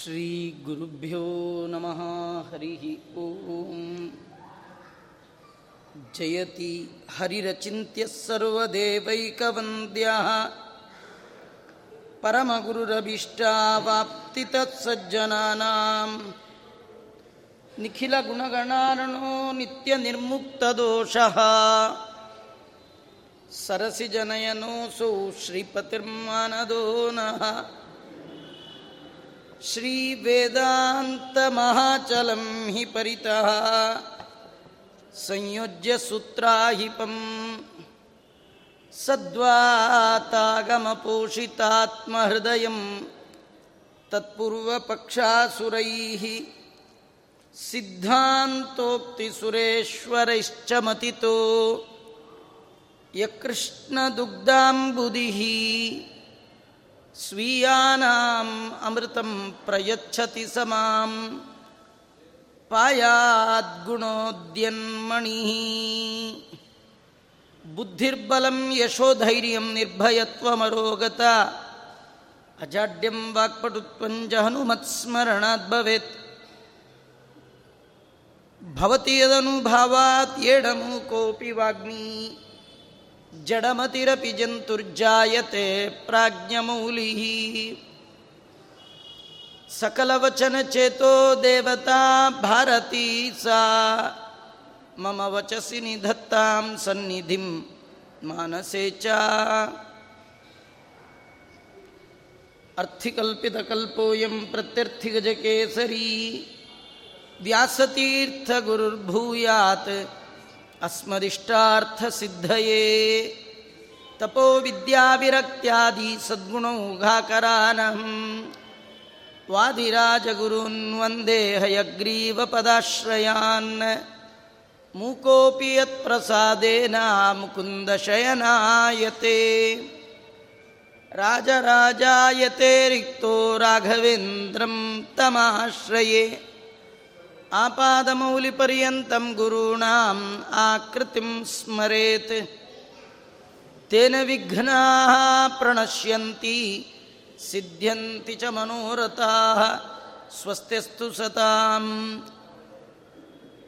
श्रीगुरुभ्यो नमः हरिः ॐ जयति हरिरचिन्त्यः सर्वदेवैकवन्द्यः परमगुरुरभीष्टावाप्तितत्सज्जनानां निखिलगुणगणार्णो नित्यनिर्मुक्तदोषः सरसिजनयनोऽसौ श्रीपतिर्मानदो नः श्रीवेदान्तमहाचलं हि परितः संयोज्य सूत्राहिपम् सद्वातागमपोषितात्महृदयं तत्पूर्वपक्षासुरैः सिद्धान्तोक्तिसुरेश्वरैश्च मतितो यकृष्णदुग्धाम्बुदिः ಸ್ವೀಯಾನಾಂ ಅಮೃತಂ ಪ್ರಯಚ್ಛತಿ ಸಮಾಂ ಪಾಯಾದ್ಗುಣೋದ್ಯನ್ಮಣಿ ಬುದ್ಧಿರ್ಬಲಂ ಯಶೋಧೈರ್ಯಂ ನಿರ್ಭಯತ್ವಮರೋಗತ ಅಜಾಡ್ಯಂ ವಾಕ್ಪಟುತ್ವಂಜ ಹನುಮತ್ಸ್ಮರಣಾತ್ ಭವೇತ್ ಭವತಿ ಯದನುಭಾವಾತ್ ಏಡನು ಕೋಪಿ ವಾಗ್ಮಿ जडमतिरपि जन्तुर्जायते प्राज्ञमौलिः। सकलवचनचेतो देवता भारती सा। मम वचसि निधत्तां सन्निधिं मानसे च। अर्थिकल्पितकल्पोऽयं प्रत्यर्थिगजकेसरी। व्यासतीर्थगुरुर्भूयात्। ಅಸ್ಮದಿಷ್ಟಾರ್ಥಸಿದ್ಧಯೇ ತಪೋ ವಿದ್ಯಾವಿರಕ್ತ್ಯಾದಿ ಸದ್ಗುಣೌಘಾಕರಾನಹಂ ವಾದಿರಾಜಗುರುನ್ ವಂದೇ ಹಯಗ್ರೀವಪದಾಶ್ರಯಾನ್ ಮೂಕೋಪಿ ಯತ್ಪ್ರಸಾದೇನ ಮುಕುಂದಶಯನಾಯತೆ ರಾಜರಾಜಾಯತೆ ರಿಕ್ತೋ ರಾಘವೇಂದ್ರಂ ತಮಾಶ್ರಯೇ ಆಪಾದಮೌಲಿಪರ್ಯಂತಂ ಗುರುಣಾಂ ಆಕೃತಿಂ ಸ್ಮರೇತ್. ತೇನ ವಿಘ್ನಾ ಪ್ರಣಶ್ಯಂತಿ, ಸಿದ್ಧ್ಯಂತಿ ಚ ಮನೋರಥಾ ಸ್ವಸ್ತಿಸ್ತು ಸತಾಂ.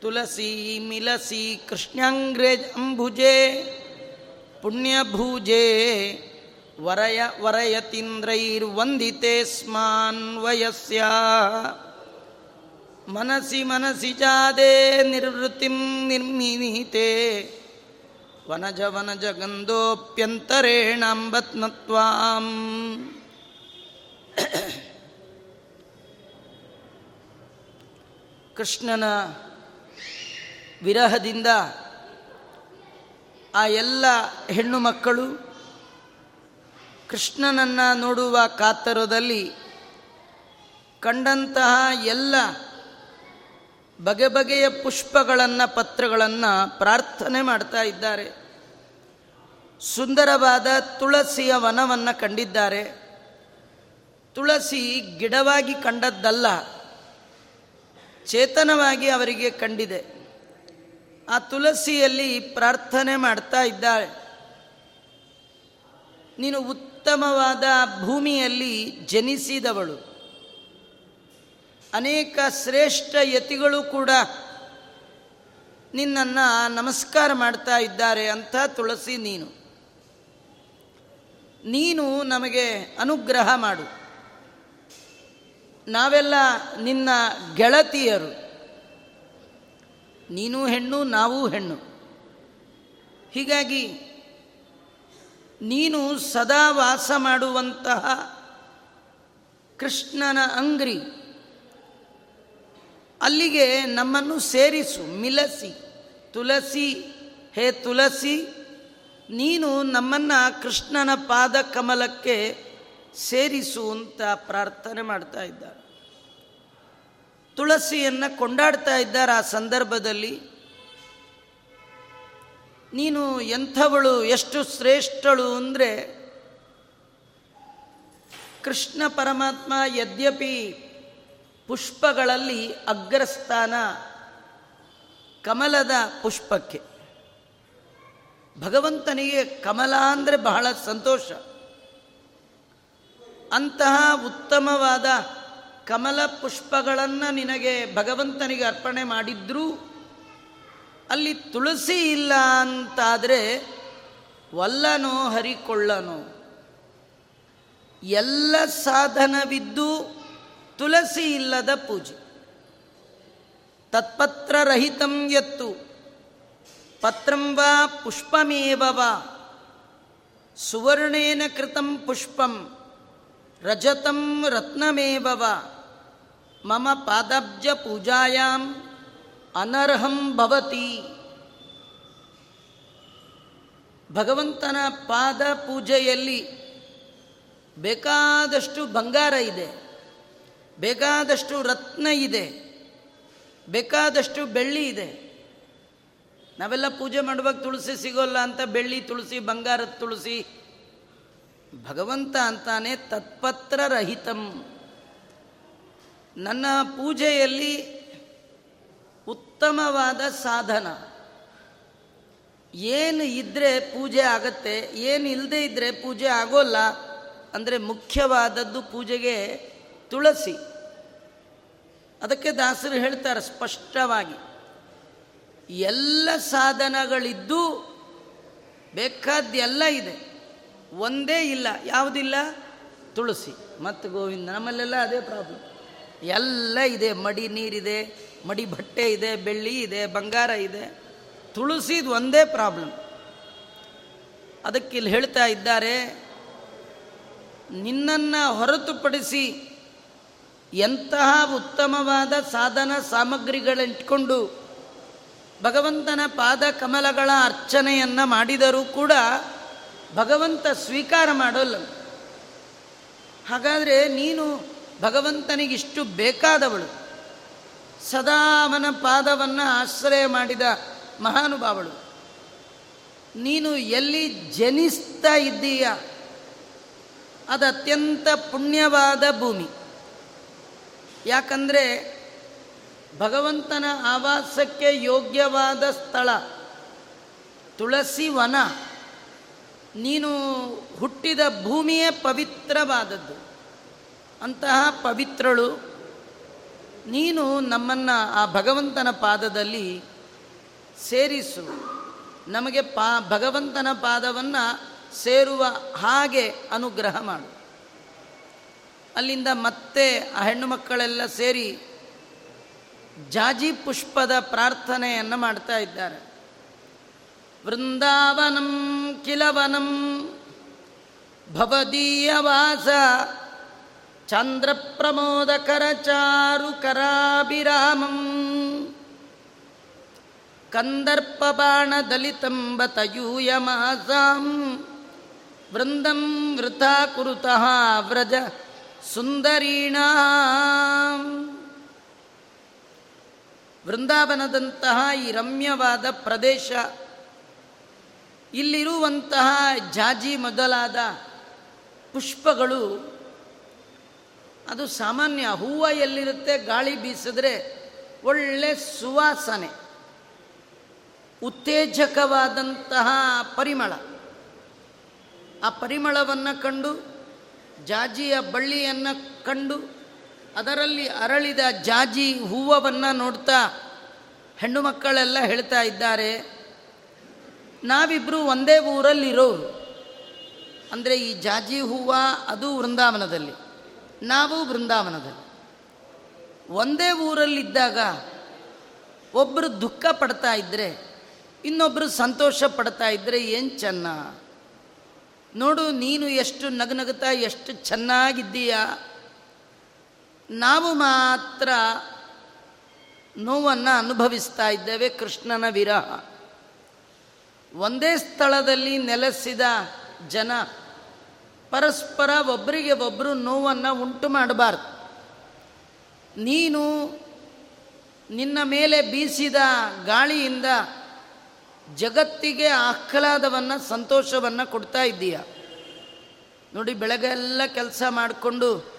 ತುಲಸಿ ಮಿಲಸಿ ಕೃಷ್ಣಾಂಗ್ರೆ ಅಂಬುಜೆ, ಪುಣ್ಯಭೂಜೆ, ವರಯ ವರಯತೀಂದ್ರೈರ್ವಂದಿತೆ ಸ್ಮಾನ್ ವಯಸ್ಯ ಮನಸಿ ಮನಸಿ ಜಾದೆ ನಿರ್ವೃತ್ತಿಂ ನಿರ್ಮಿನೀತೆ ವನಜ ವನಜ ಗಂಧೋಪ್ಯಂತರೇಣಾಂಬತ್ನತ್ವಾಂ ಕೃಷ್ಣನ ವಿರಹದಿಂದ ಆ ಎಲ್ಲ ಹೆಣ್ಣು ಮಕ್ಕಳು ಕೃಷ್ಣನನ್ನು ನೋಡುವ ಕಾತರದಲ್ಲಿ ಕಂಡಂತಹ ಎಲ್ಲ ಬಗೆ ಬಗೆಯ ಪುಷ್ಪಗಳನ್ನು, ಪತ್ರಗಳನ್ನು ಪ್ರಾರ್ಥನೆ ಮಾಡ್ತಾ ಇದ್ದಾರೆ. ಸುಂದರವಾದ ತುಳಸಿಯ ವನವನ್ನು ಕಂಡಿದ್ದಾರೆ. ತುಳಸಿ ಗಿಡವಾಗಿ ಕಂಡದ್ದಲ್ಲ, ಚೇತನವಾಗಿ ಅವರಿಗೆ ಕಂಡಿದೆ. ಆ ತುಳಸಿಯಲ್ಲಿ ಪ್ರಾರ್ಥನೆ ಮಾಡ್ತಾ ಇದ್ದಾಳೆ. ನೀನು ಉತ್ತಮವಾದ ಭೂಮಿಯಲ್ಲಿ ಜನಿಸಿದವಳು. ಅನೇಕ ಶ್ರೇಷ್ಠ ಯತಿಗಳು ಕೂಡ ನಿನ್ನನ್ನು ನಮಸ್ಕಾರ ಮಾಡ್ತಾ ಇದ್ದಾರೆ ಅಂತ ತುಳಸಿ ನೀನು. ನೀನು ನಮಗೆ ಅನುಗ್ರಹ ಮಾಡು. ನಾವೆಲ್ಲ ನಿನ್ನ ಗೆಳತಿಯರು. ನೀನು ಹೆಣ್ಣು, ನಾವು ಹೆಣ್ಣು. ಹೀಗಾಗಿ ನೀನು ಸದಾ ವಾಸ ಮಾಡುವಂತಹ ಕೃಷ್ಣನ ಅಂಗ್ರಿ. ಅಲ್ಲಿಗೆ ನಮ್ಮನ್ನು ಸೇರಿಸು, ಮಿಲಸಿ. ತುಳಸಿ ಹೇ ತುಳಸಿ ನೀನು ನಮ್ಮನ್ನು ಕೃಷ್ಣನ ಪಾದ ಕಮಲಕ್ಕೆ ಸೇರಿಸು ಅಂತ ಪ್ರಾರ್ಥನೆ ಮಾಡ್ತಾ ಇದ್ದಾರೆ. ತುಳಸಿಯನ್ನು ಕೊಂಡಾಡ್ತಾ ಇದ್ದಾರೆ ಆ ಸಂದರ್ಭದಲ್ಲಿ. ನೀನು ಎಂಥವಳು, ಎಷ್ಟು ಶ್ರೇಷ್ಠಳು ಅಂದರೆ ಕೃಷ್ಣ ಪರಮಾತ್ಮ ಯದ್ಯಪಿ ಪುಷ್ಪಗಳಲ್ಲಿ ಅಗ್ರಸ್ಥಾನ ಕಮಲದ ಪುಷ್ಪಕ್ಕೆ. ಭಗವಂತನಿಗೆ ಕಮಲ ಅಂದರೆ ಬಹಳ ಸಂತೋಷ. ಅಂತಹ ಉತ್ತಮವಾದ ಕಮಲ ಪುಷ್ಪಗಳನ್ನು ನಿನಗೆ ಭಗವಂತನಿಗೆ ಅರ್ಪಣೆ ಮಾಡಿದ್ರೂ ಅಲ್ಲಿ ತುಳಸಿ ಇಲ್ಲ ಅಂತಾದರೆ ವಲ್ಲನೋ ಹರಿಕೊಳ್ಳನೋ. ಎಲ್ಲ ಸಾಧನವಿದ್ದು ತುಳಸಿ ಇಲ್ಲದ ಪೂಜೆ. ತತ್ಪತ್ರರಹಿತಂ ಎತ್ತು ಪತ್ರಂ ವಾ ಪುಷ್ಪಮೇವ ವಾ. ಸುವರ್ಣೇನ ಕೃತಂ ಪುಷ್ಪಂ. ರಜತಂ ರತ್ನಮೇವ ವಾ. ಮಮ ಪಾದಬ್ಜ ಪೂಜಾಯಾಂ ಅನರ್ಹಂ ಭವತಿ. ಭಗವಂತನ ಪಾದ ಪೂಜೆಯಲ್ಲಿ ಬೇಕಾದಷ್ಟು ಬಂಗಾರ ಇದೆ. ಬೇಕಾದಷ್ಟು ರತ್ನ ಇದೆ, ಬೇಕಾದಷ್ಟು ಬೆಳ್ಳಿ ಇದೆ. ನಾವೆಲ್ಲ ಪೂಜೆ ಮಾಡುವಾಗ ತುಳಸಿ ಸಿಗೋಲ್ಲ ಅಂತ ಬೆಳ್ಳಿ, ತುಳಸಿ ಬಂಗಾರದ ತುಳಸಿ. ಭಗವಂತ ಅಂತಾನೆ ತತ್ಪತ್ರ ರಹಿತಂ. ನನ್ನ ಪೂಜೆಯಲ್ಲಿ ಉತ್ತಮವಾದ ಸಾಧನ. ಏನು ಇದ್ದರೆ ಪೂಜೆ ಆಗತ್ತೆ, ಏನು ಇಲ್ಲದೆ ಇದ್ದರೆ ಪೂಜೆ ಆಗೋಲ್ಲ, ಅಂದರೆ ಮುಖ್ಯವಾದದ್ದು ಪೂಜೆಗೆ ತುಳಸಿ. ಅದಕ್ಕೆ ದಾಸರು ಹೇಳ್ತಾರೆ ಸ್ಪಷ್ಟವಾಗಿ, ಎಲ್ಲ ಸಾಧನಗಳಿದ್ದು ಬೇಕಾದ್ದೆಲ್ಲ ಇದೆ. ಒಂದೇ ಇಲ್ಲ, ಯಾವುದಿಲ್ಲ? ತುಳಸಿ. ಮತ್ತು ಗೋವಿಂದ, ನಮ್ಮಲ್ಲೆಲ್ಲ ಅದೇ ಪ್ರಾಬ್ಲಮ್ ಎಲ್ಲ ಇದೆ, ಮಡಿ ನೀರಿದೆ, ಮಡಿ ಬಟ್ಟೆ ಇದೆ, ಬೆಳ್ಳಿ ಇದೆ, ಬಂಗಾರ ಇದೆ. ತುಳಸಿದು ಒಂದೇ ಪ್ರಾಬ್ಲಮ್ ಅದಕ್ಕೆ ಇಲ್ಲಿ ಹೇಳ್ತಾ ಇದ್ದಾರೆ, ನಿನ್ನನ್ನು ಹೊರತುಪಡಿಸಿ ಎಂತಹ ಉತ್ತಮವಾದ ಸಾಧನ ಸಾಮಗ್ರಿಗಳಿಟ್ಕೊಂಡು ಭಗವಂತನ ಪಾದ ಕಮಲಗಳ ಅರ್ಚನೆಯನ್ನು ಮಾಡಿದರೂ ಕೂಡ ಭಗವಂತ ಸ್ವೀಕಾರ ಮಾಡೋಲ್ಲ. ಹಾಗಾದರೆ ನೀನು ಭಗವಂತನಿಗಿಷ್ಟು ಬೇಕಾದವಳು. ಸದಾ ಅವನ ಪಾದವನ್ನು ಆಶ್ರಯ ಮಾಡಿದ ಮಹಾನುಭಾವಳು. ನೀನು ಎಲ್ಲಿ ಜನಿಸ್ತಾ ಇದ್ದೀಯ? ಅದು ಅತ್ಯಂತ ಪುಣ್ಯವಾದ ಭೂಮಿ. ಯಾಕಂದರೆ ಭಗವಂತನ ಆವಾಸಕ್ಕೆ ಯೋಗ್ಯವಾದ ಸ್ಥಳ ತುಳಸಿ ವನ. ನೀನು ಹುಟ್ಟಿದ ಭೂಮಿಯೇ ಪವಿತ್ರವಾದದ್ದು. ಅಂತಹ ಪವಿತ್ರಳು ನೀನು ನಮ್ಮನ್ನು ಆ ಭಗವಂತನ ಪಾದದಲ್ಲಿ ಸೇರಿಸು. ನಮಗೆ ಪಾ ಭಗವಂತನ ಪಾದವನ್ನು ಸೇರುವ ಹಾಗೆ ಅನುಗ್ರಹ ಮಾಡು. ಅಲ್ಲಿಂದ ಮತ್ತೆ ಆ ಹೆಣ್ಣು ಮಕ್ಕಳೆಲ್ಲ ಸೇರಿ ಜಾಜಿ ಪುಷ್ಪದ ಪ್ರಾರ್ಥನೆಯನ್ನು ಮಾಡ್ತಾ ಇದ್ದಾರೆ. ವೃಂದಾವನಂ ಕಿಲವನಂ ಭವದೀಯವಾಸ ಚಂದ್ರ ಪ್ರಮೋದಕರ ಚಾರು ಕರಾಭಿರಾಮಂ ಕಂದರ್ಪಬಾಣ ದಲಿತಂಬ ಮಾಸಾಂ ವೃಂದಂ ವೃಥಾ ಕುರುತಃ ವ್ರಜ ಸುಂದರೀಣ. ವೃಂದಾವನದಂತಹ ಈ ರಮ್ಯವಾದ ಪ್ರದೇಶ, ಇಲ್ಲಿರುವಂತಹ ಜಾಜಿ ಮೊದಲಾದ ಪುಷ್ಪಗಳು, ಅದು ಸಾಮಾನ್ಯ ಹೂವು ಎಲ್ಲಿರುತ್ತೆ, ಗಾಳಿ ಬೀಸಿದ್ರೆ ಒಳ್ಳೆ ಸುವಾಸನೆ, ಉತ್ತೇಜಕವಾದಂತಹ ಪರಿಮಳ. ಆ ಪರಿಮಳವನ್ನು ಕಂಡು ಜಾಜಿಯ ಬಳ್ಳಿಯನ್ನು ಕಂಡು ಅದರಲ್ಲಿ ಅರಳಿದ ಜಾಜಿ ಹೂವವನ್ನು ನೋಡ್ತಾ ಹೆಣ್ಣು ಮಕ್ಕಳೆಲ್ಲ ಹೇಳ್ತಾ ಇದ್ದಾರೆ ನಾವಿಬ್ಬರು ಒಂದೇ ಊರಲ್ಲಿರೋರು ಅಂದರೆ ಈ ಜಾಜಿ ಹೂವ ಅದು ವೃಂದಾವನದಲ್ಲಿ, ನಾವು ವೃಂದಾವನದಲ್ಲಿ. ಒಂದೇ ಊರಲ್ಲಿದ್ದಾಗ ಒಬ್ಬರು ದುಃಖ ಪಡ್ತಾ ಇದ್ದರೆ ಇನ್ನೊಬ್ಬರು ಸಂತೋಷ ಪಡ್ತಾ ಇದ್ದರೆ ಏನು ಚೆನ್ನ? ನೋಡು, ನೀನು ಎಷ್ಟು ನಗನಗುತ್ತಾ, ಎಷ್ಟು ಚೆನ್ನಾಗಿದ್ದೀಯ? ನಾವು ಮಾತ್ರ ನೋವನ್ನು ಅನುಭವಿಸ್ತಾ ಇದ್ದೇವೆ ಕೃಷ್ಣನ ವಿರಹ. ಒಂದೇ ಸ್ಥಳದಲ್ಲಿ ನೆಲೆಸಿದ ಜನ ಪರಸ್ಪರ ಒಬ್ಬರಿಗೆ ಒಬ್ಬರು ನೋವನ್ನು ಉಂಟು ಮಾಡಬಾರ್ದು. ನೀನು ನಿನ್ನ ಮೇಲೆ ಬೀಸಿದ ಗಾಳಿಯಿಂದ ಜಗತ್ತಿಗೆ ಆಹ್ಲಾದವನ್ನು, ಸಂತೋಷವನ್ನು ಕೊಡ್ತಾ ಇದ್ದೀಯ? ನೋಡಿ ಬೆಳಗ್ಗೆಲ್ಲ ಕೆಲಸ ಮಾಡಿಕೊಂಡು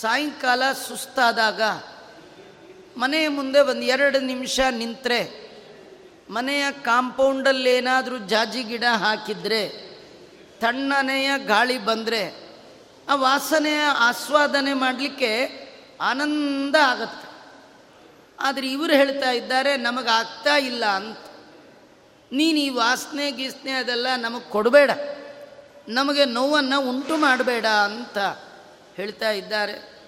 ಸಾಯಂಕಾಲ ಸುಸ್ತಾದಾಗ ಮನೆಯ ಮುಂದೆ ಒಂದು ಎರಡು ನಿಮಿಷ ನಿಂತರೆ, ಮನೆಯ ಕಾಂಪೌಂಡಲ್ಲೇನಾದರೂ ಜಾಜಿ ಗಿಡ ಹಾಕಿದರೆ, ತಣ್ಣನೆಯ ಗಾಳಿ ಬಂದರೆ ಆ ವಾಸನೆಯ ಆಸ್ವಾದನೆ ಮಾಡಲಿಕ್ಕೆ ಆನಂದ ಆಗತ್ತೆ. ಆದರೆ ಇವರು ಹೇಳ್ತಾ ಇದ್ದಾರೆ ನಮಗೆ ಆಗ್ತಾ ಇಲ್ಲ ಅಂತ. ನೀನು ಈ ವಾಸನೆ ಗೀಸ್ನೆ ಅದೆಲ್ಲ ನಮಗೆ ಕೊಡಬೇಡ. ನಮಗೆ ನೋವನ್ನು ಉಂಟು ಮಾಡಬೇಡ ಅಂತ ಹೇಳ್ತಾ ಇದ್ದಾರೆ.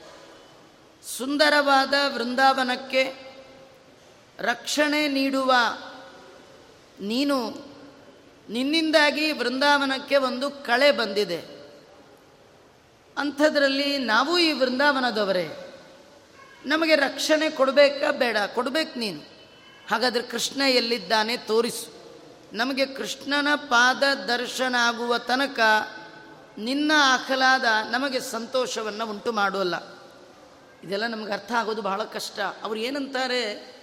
ಸುಂದರವಾದ ವೃಂದಾವನಕ್ಕೆ ರಕ್ಷಣೆ ನೀಡುವ ನೀನು ನಿನ್ನಿಂದಾಗಿ ವೃಂದಾವನಕ್ಕೆ ಒಂದು ಕಳೆ ಬಂದಿದೆ. ಅಂಥದ್ರಲ್ಲಿ ನಾವು ಈ ವೃಂದಾವನದವರೇ. ನಮಗೆ ರಕ್ಷಣೆ ಕೊಡಬೇಕಾ ಬೇಡ, ಕೊಡಬೇಕು ನೀನು. ಹಾಗಾದರೆ ಕೃಷ್ಣ ಎಲ್ಲಿದ್ದಾನೆ ತೋರಿಸು. ನಮಗೆ ಕೃಷ್ಣನ ಪಾದ ದರ್ಶನ ಆಗುವ ತನಕ ನಿನ್ನ ಆಹ್ಲಾದ ನಮಗೆ ಸಂತೋಷವನ್ನು ಉಂಟು ಮಾಡೋಲ್ಲ ಇದೆಲ್ಲ ನಮಗೆ ಅರ್ಥ ಆಗೋದು ಬಹಳ ಕಷ್ಟ. ಅವ್ರು ಏನಂತಾರೆ?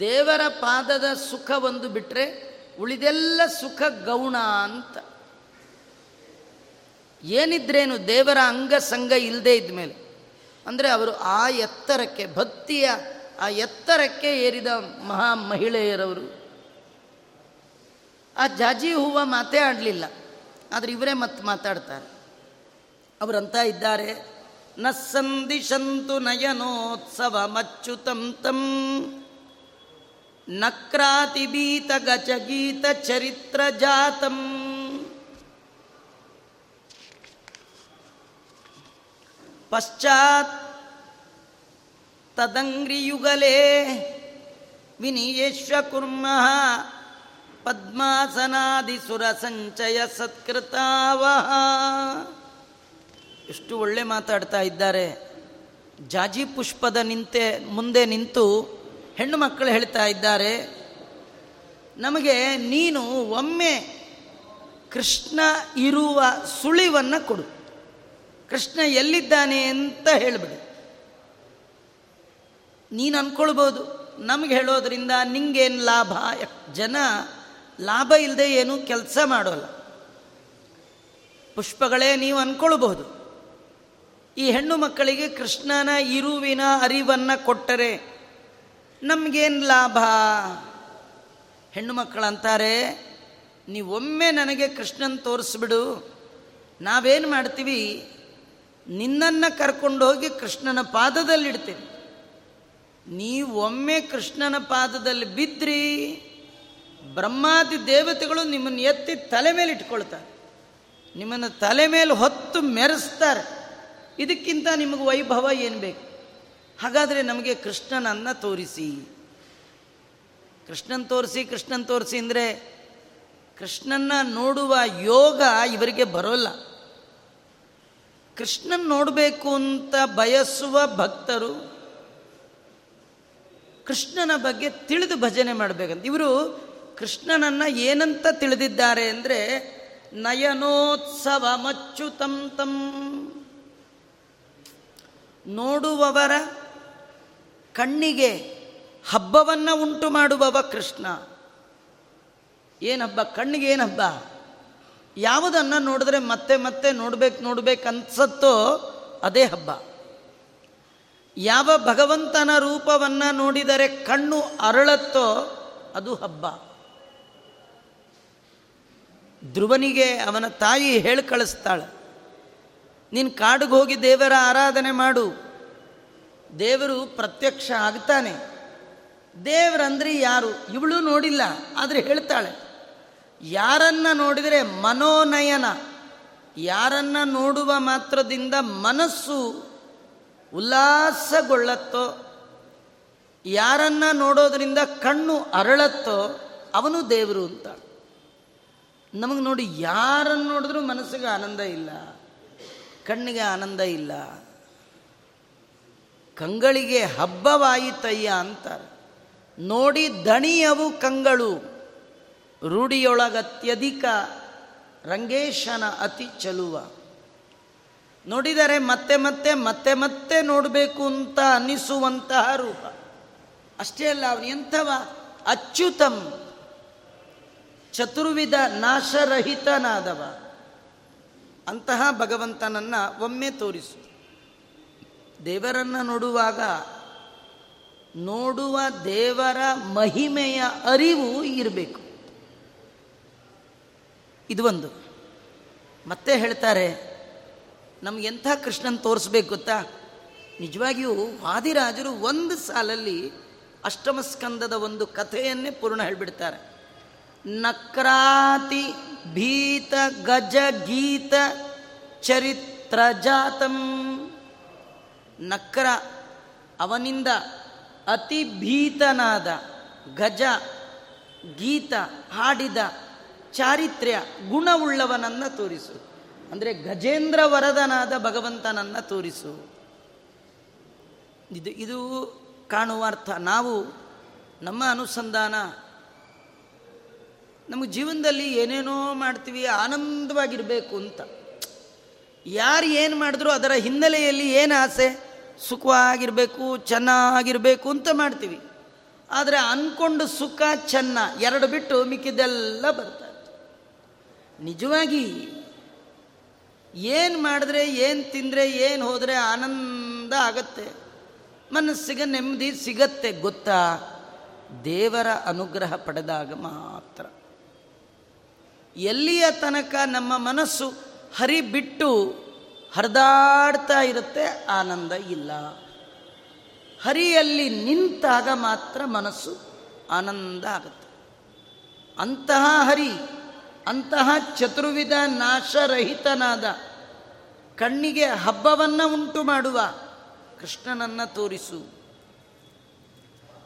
ದೇವರ ಪಾದದ ಸುಖ ಒಂದು ಬಿಟ್ಟರೆ ಉಳಿದೆಲ್ಲ ಸುಖ ಗೌಣ ಅಂತ. ಏನಿದ್ರೇನು ದೇವರ ಅಂಗ ಸಂಗ ಇಲ್ಲದೆ ಇದ್ಮೇಲೆ. ಅಂದರೆ ಅವರು ಆ ಎತ್ತರಕ್ಕೆ ಭಕ್ತಿಯ ಆ ಎತ್ತರಕ್ಕೆ ಏರಿದ ಮಹಾ ಮಹಿಳೆಯರವರು ಆ ಜಾಜಿ ಹೂವು ಮಾತೇ ಆಡಲಿಲ್ಲ, ಆದರೆ ಇವರೇ ಮತ್ತೆ ಮಾತಾಡ್ತಾರೆ. ಅವರಂತ ಇದ್ದಾರೆ ನ ಸಂದಿಶಂತು ನಯನೋತ್ಸವ ಮಚ್ಚುತಂ ತಂ ನಕ್ರಾತಿಬೀತ ಗಚಗೀತ ಚರಿತ್ರ ಜಾತಂ. ಪಶ್ಚಾತ್ ತದಂಗ್ರಿಯುಗಲೇ ವಿನಿಯೇಶ್ವ ಕುರ್ಮಃ ಪದ್ಮಾಸನಾದಿಸುರ ಸಂಚಯ ಸತ್ಕೃತಾವ ಎಷ್ಟು ಒಳ್ಳೆ ಮಾತಾಡ್ತಾ ಇದ್ದಾರೆ. ಜಾಜಿ ಪುಷ್ಪದ ನಿಂತೆ ಮುಂದೆ ನಿಂತು ಹೆಣ್ಣು ಮಕ್ಕಳು ಹೇಳ್ತಾ ಇದ್ದಾರೆ. ನಮಗೆ ನೀನು ಒಮ್ಮೆ ಕೃಷ್ಣ ಇರುವ ಸುಳಿವನ್ನು ಕೊಡು. ಕೃಷ್ಣ ಎಲ್ಲಿದ್ದಾನೆ ಅಂತ ಹೇಳಿಬಿಡು. ನೀನು ಅಂದ್ಕೊಳ್ಬೋದು ನಮಗೆ ಹೇಳೋದ್ರಿಂದ ನಿಂಗೇನು ಲಾಭ? ಜನ ಲಾಭ ಇಲ್ಲದೆ ಏನು ಕೆಲಸ ಮಾಡೋಲ್ಲ. ಪುಷ್ಪಗಳೇ ನೀವು ಅಂದ್ಕೊಳ್ಬಹುದು ಈ ಹೆಣ್ಣು ಮಕ್ಕಳಿಗೆ ಕೃಷ್ಣನ ಇರುವಿನ ಅರಿವನ್ನು ಕೊಟ್ಟರೆ ನಮಗೇನು ಲಾಭ? ಹೆಣ್ಣು ಮಕ್ಕಳಂತಾರೆ, ನೀವೊಮ್ಮೆ ನನಗೆ ಕೃಷ್ಣನ್ ತೋರಿಸ್ಬಿಡು. ನಾವೇನು ಮಾಡ್ತೀವಿ? ನಿನ್ನನ್ನು ಕರ್ಕೊಂಡು ಹೋಗಿ ಕೃಷ್ಣನ ಪಾದದಲ್ಲಿಡ್ತೀವಿ. ನೀವೊಮ್ಮೆ ಕೃಷ್ಣನ ಪಾದದಲ್ಲಿ ಬಿದ್ರಿ. ಬ್ರಹ್ಮಾದಿ ದೇವತೆಗಳು ನಿಮ್ಮನ್ನು ಎತ್ತಿ ತಲೆ ಮೇಲೆ ಇಟ್ಕೊಳ್ತಾರೆ. ನಿಮ್ಮನ್ನು ತಲೆ ಮೇಲೆ ಹೊತ್ತು ಮೆರೆಸ್ತಾರೆ. ಇದಕ್ಕಿಂತ ನಿಮಗೆ ವೈಭವ ಏನು ಬೇಕು? ಹಾಗಾದರೆ ನಮಗೆ ಕೃಷ್ಣನನ್ನು ತೋರಿಸಿ. ಕೃಷ್ಣನ್ ತೋರಿಸಿ ಕೃಷ್ಣನ್ ತೋರಿಸಿ ಅಂದರೆ ಕೃಷ್ಣನ್ನ ನೋಡುವ ಯೋಗ ಇವರಿಗೆ ಬರೋಲ್ಲ. ಕೃಷ್ಣನ್ ನೋಡಬೇಕು ಅಂತ ಬಯಸುವ ಭಕ್ತರು ಕೃಷ್ಣನ ಬಗ್ಗೆ ತಿಳಿದು ಭಜನೆ ಮಾಡಬೇಕಂತ. ಇವರು ಕೃಷ್ಣನನ್ನು ಏನಂತ ತಿಳಿದಿದ್ದಾರೆ ಅಂದರೆ ನಯನೋತ್ಸವ ಮಚ್ಚುತಂ ತಂ ನೋಡುವವರ ಕಣ್ಣಿಗೆ ಹಬ್ಬವನ್ನು ಉಂಟು ಮಾಡುವವ ಕೃಷ್ಣ. ಏನು ಕಣ್ಣಿಗೆ ಏನು ಹಬ್ಬ? ಯಾವುದನ್ನು ನೋಡಿದ್ರೆ ಮತ್ತೆ ಮತ್ತೆ ನೋಡ್ಬೇಕು ನೋಡ್ಬೇಕು ಅನ್ಸತ್ತೋ ಅದೇ ಹಬ್ಬ. ಯಾವ ಭಗವಂತನ ರೂಪವನ್ನು ನೋಡಿದರೆ ಕಣ್ಣು ಅರಳತ್ತೋ ಅದು ಹಬ್ಬ. ಧ್ರುವನಿಗೆ ಅವನ ತಾಯಿ ಹೇಳಿ ಕಳಿಸ್ತಾಳೆ, ನೀನು ಕಾಡಿಗೆ ಹೋಗಿ ದೇವರ ಆರಾಧನೆ ಮಾಡು. ದೇವರು ಪ್ರತ್ಯಕ್ಷ ಆಗ್ತಾನೆ. ದೇವರಂದ್ರೆ ಯಾರು? ಇವಳು ನೋಡಿಲ್ಲ, ಆದರೆ ಹೇಳ್ತಾಳೆ, ಯಾರನ್ನ ನೋಡಿದರೆ ಮನೋನಯನ, ಯಾರನ್ನ ನೋಡುವ ಮಾತ್ರದಿಂದ ಮನಸ್ಸು ಉಲ್ಲಾಸಗೊಳ್ಳತ್ತೋ, ಯಾರನ್ನ ನೋಡೋದರಿಂದ ಕಣ್ಣು ಅರಳತ್ತೋ, ಅವನು ದೇವರು ಅಂತ ನಮಗೆ ನೋಡಿ ಯಾರನ್ನು ನೋಡಿದ್ರು ಮನಸ್ಸಿಗೆ ಆನಂದ ಇಲ್ಲ, ಕಣ್ಣಿಗೆ ಆನಂದ ಇಲ್ಲ. ಕಂಗಳಿಗೆ ಹಬ್ಬವಾಯಿತಯ್ಯ ಅಂತಾರೆ. ನೋಡಿ ದಣಿಯವು ಕಂಗಳು, ರೂಢಿಯೊಳಗತ್ಯಧಿಕ, ರಂಗೇಶನ ಅತಿ ಚಲುವ. ನೋಡಿದರೆ ಮತ್ತೆ ಮತ್ತೆ ಮತ್ತೆ ಮತ್ತೆ ನೋಡಬೇಕು ಅಂತ ಅನ್ನಿಸುವಂತಹ ರೂಪ. ಅಷ್ಟೇ ಅಲ್ಲ, ಅವನು ಎಂಥವ ಅಚ್ಯುತಂ. ಚತುರ್ವಿಧ ನಾಶರಹಿತನಾದವ. ಅಂತಹ ಭಗವಂತನನ್ನು ಒಮ್ಮೆ ತೋರಿಸು. ದೇವರನ್ನು ನೋಡುವಾಗ ನೋಡುವ ದೇವರ ಮಹಿಮೆಯ ಅರಿವು ಇರಬೇಕು. ಇದು ಒಂದು. ಮತ್ತೆ ಹೇಳ್ತಾರೆ ನಮಗೆಂಥ ಕೃಷ್ಣನ್ ತೋರಿಸ್ಬೇಕು ಗೊತ್ತಾ? ನಿಜವಾಗಿಯೂ ವಾದಿರಾಜರು ಒಂದು ಸಾಲಲ್ಲಿ ಅಷ್ಟಮ ಸ್ಕಂದದ ಒಂದು ಕಥೆಯನ್ನೇ ಪೂರ್ಣ ಹೇಳಿಬಿಡ್ತಾರೆ. ನಕ್ರಾತಿ ಭೀತ ಗಜ ಗೀತ ಚರಿತ್ರ ಜಾತಂ. ನಕ್ರ ಅವನಿಂದ ಅತಿ ಭೀತನಾದ ಗಜ ಗೀತ ಹಾಡಿದ ಚಾರಿತ್ರ್ಯ ಗುಣವುಳ್ಳವನನ್ನು ತೋರಿಸು. ಅಂದರೆ ಗಜೇಂದ್ರ ವರದನಾದ ಭಗವಂತನನ್ನು ತೋರಿಸು. ಇದು ಇದು ಕಾಣುವ ಅರ್ಥ. ನಾವು ನಮ್ಮ ಅನುಸಂಧಾನ ನಮ್ಮ ಜೀವನದಲ್ಲಿ ಏನೇನೋ ಮಾಡ್ತೀವಿ, ಆನಂದವಾಗಿರಬೇಕು ಅಂತ. ಯಾರು ಏನು ಮಾಡಿದ್ರು ಅದರ ಹಿನ್ನೆಲೆಯಲ್ಲಿ ಏನು ಆಸೆ? ಸುಖವಾಗಿರಬೇಕು, ಚೆನ್ನಾಗಿರಬೇಕು ಅಂತ ಮಾಡ್ತೀವಿ. ಆದರೆ ಅಂದ್ಕೊಂಡು ಸುಖ, ಚೆನ್ನ ಎರಡು ಬಿಟ್ಟು ಮಿಕ್ಕಿದ್ದೆಲ್ಲ ಬರ್ತಾರೆ ನಿಜವಾಗಿ ಏನು ಮಾಡಿದ್ರೆ, ಏನು ತಿಂದರೆ, ಏನು ಹೋದರೆ ಆನಂದ ಆಗತ್ತೆ. ಮನಸ್ಸಿಗೆ ನೆಮ್ಮದಿ ಸಿಗತ್ತೆ ಗೊತ್ತಾ? ದೇವರ ಅನುಗ್ರಹ ಪಡೆದಾಗ ಮಾತ್ರ. ಎಲ್ಲಿಯ ತನಕ ನಮ್ಮ ಮನಸ್ಸು ಹರಿ ಬಿಟ್ಟು ಹರಿದಾಡ್ತಾ ಇರುತ್ತೆ, ಆನಂದ ಇಲ್ಲ. ಹರಿಯಲ್ಲಿ ನಿಂತಾಗ ಮಾತ್ರ ಮನಸ್ಸು ಆನಂದ ಆಗುತ್ತೆ. ಅಂತಹ ಹರಿ, ಅಂತಹ ಚತುರ್ವಿಧ ನಾಶರಹಿತನಾದ ಕಣ್ಣಿಗೆ ಹಬ್ಬವನ್ನು ಉಂಟು ಮಾಡುವ ಕೃಷ್ಣನನ್ನು ತೋರಿಸು.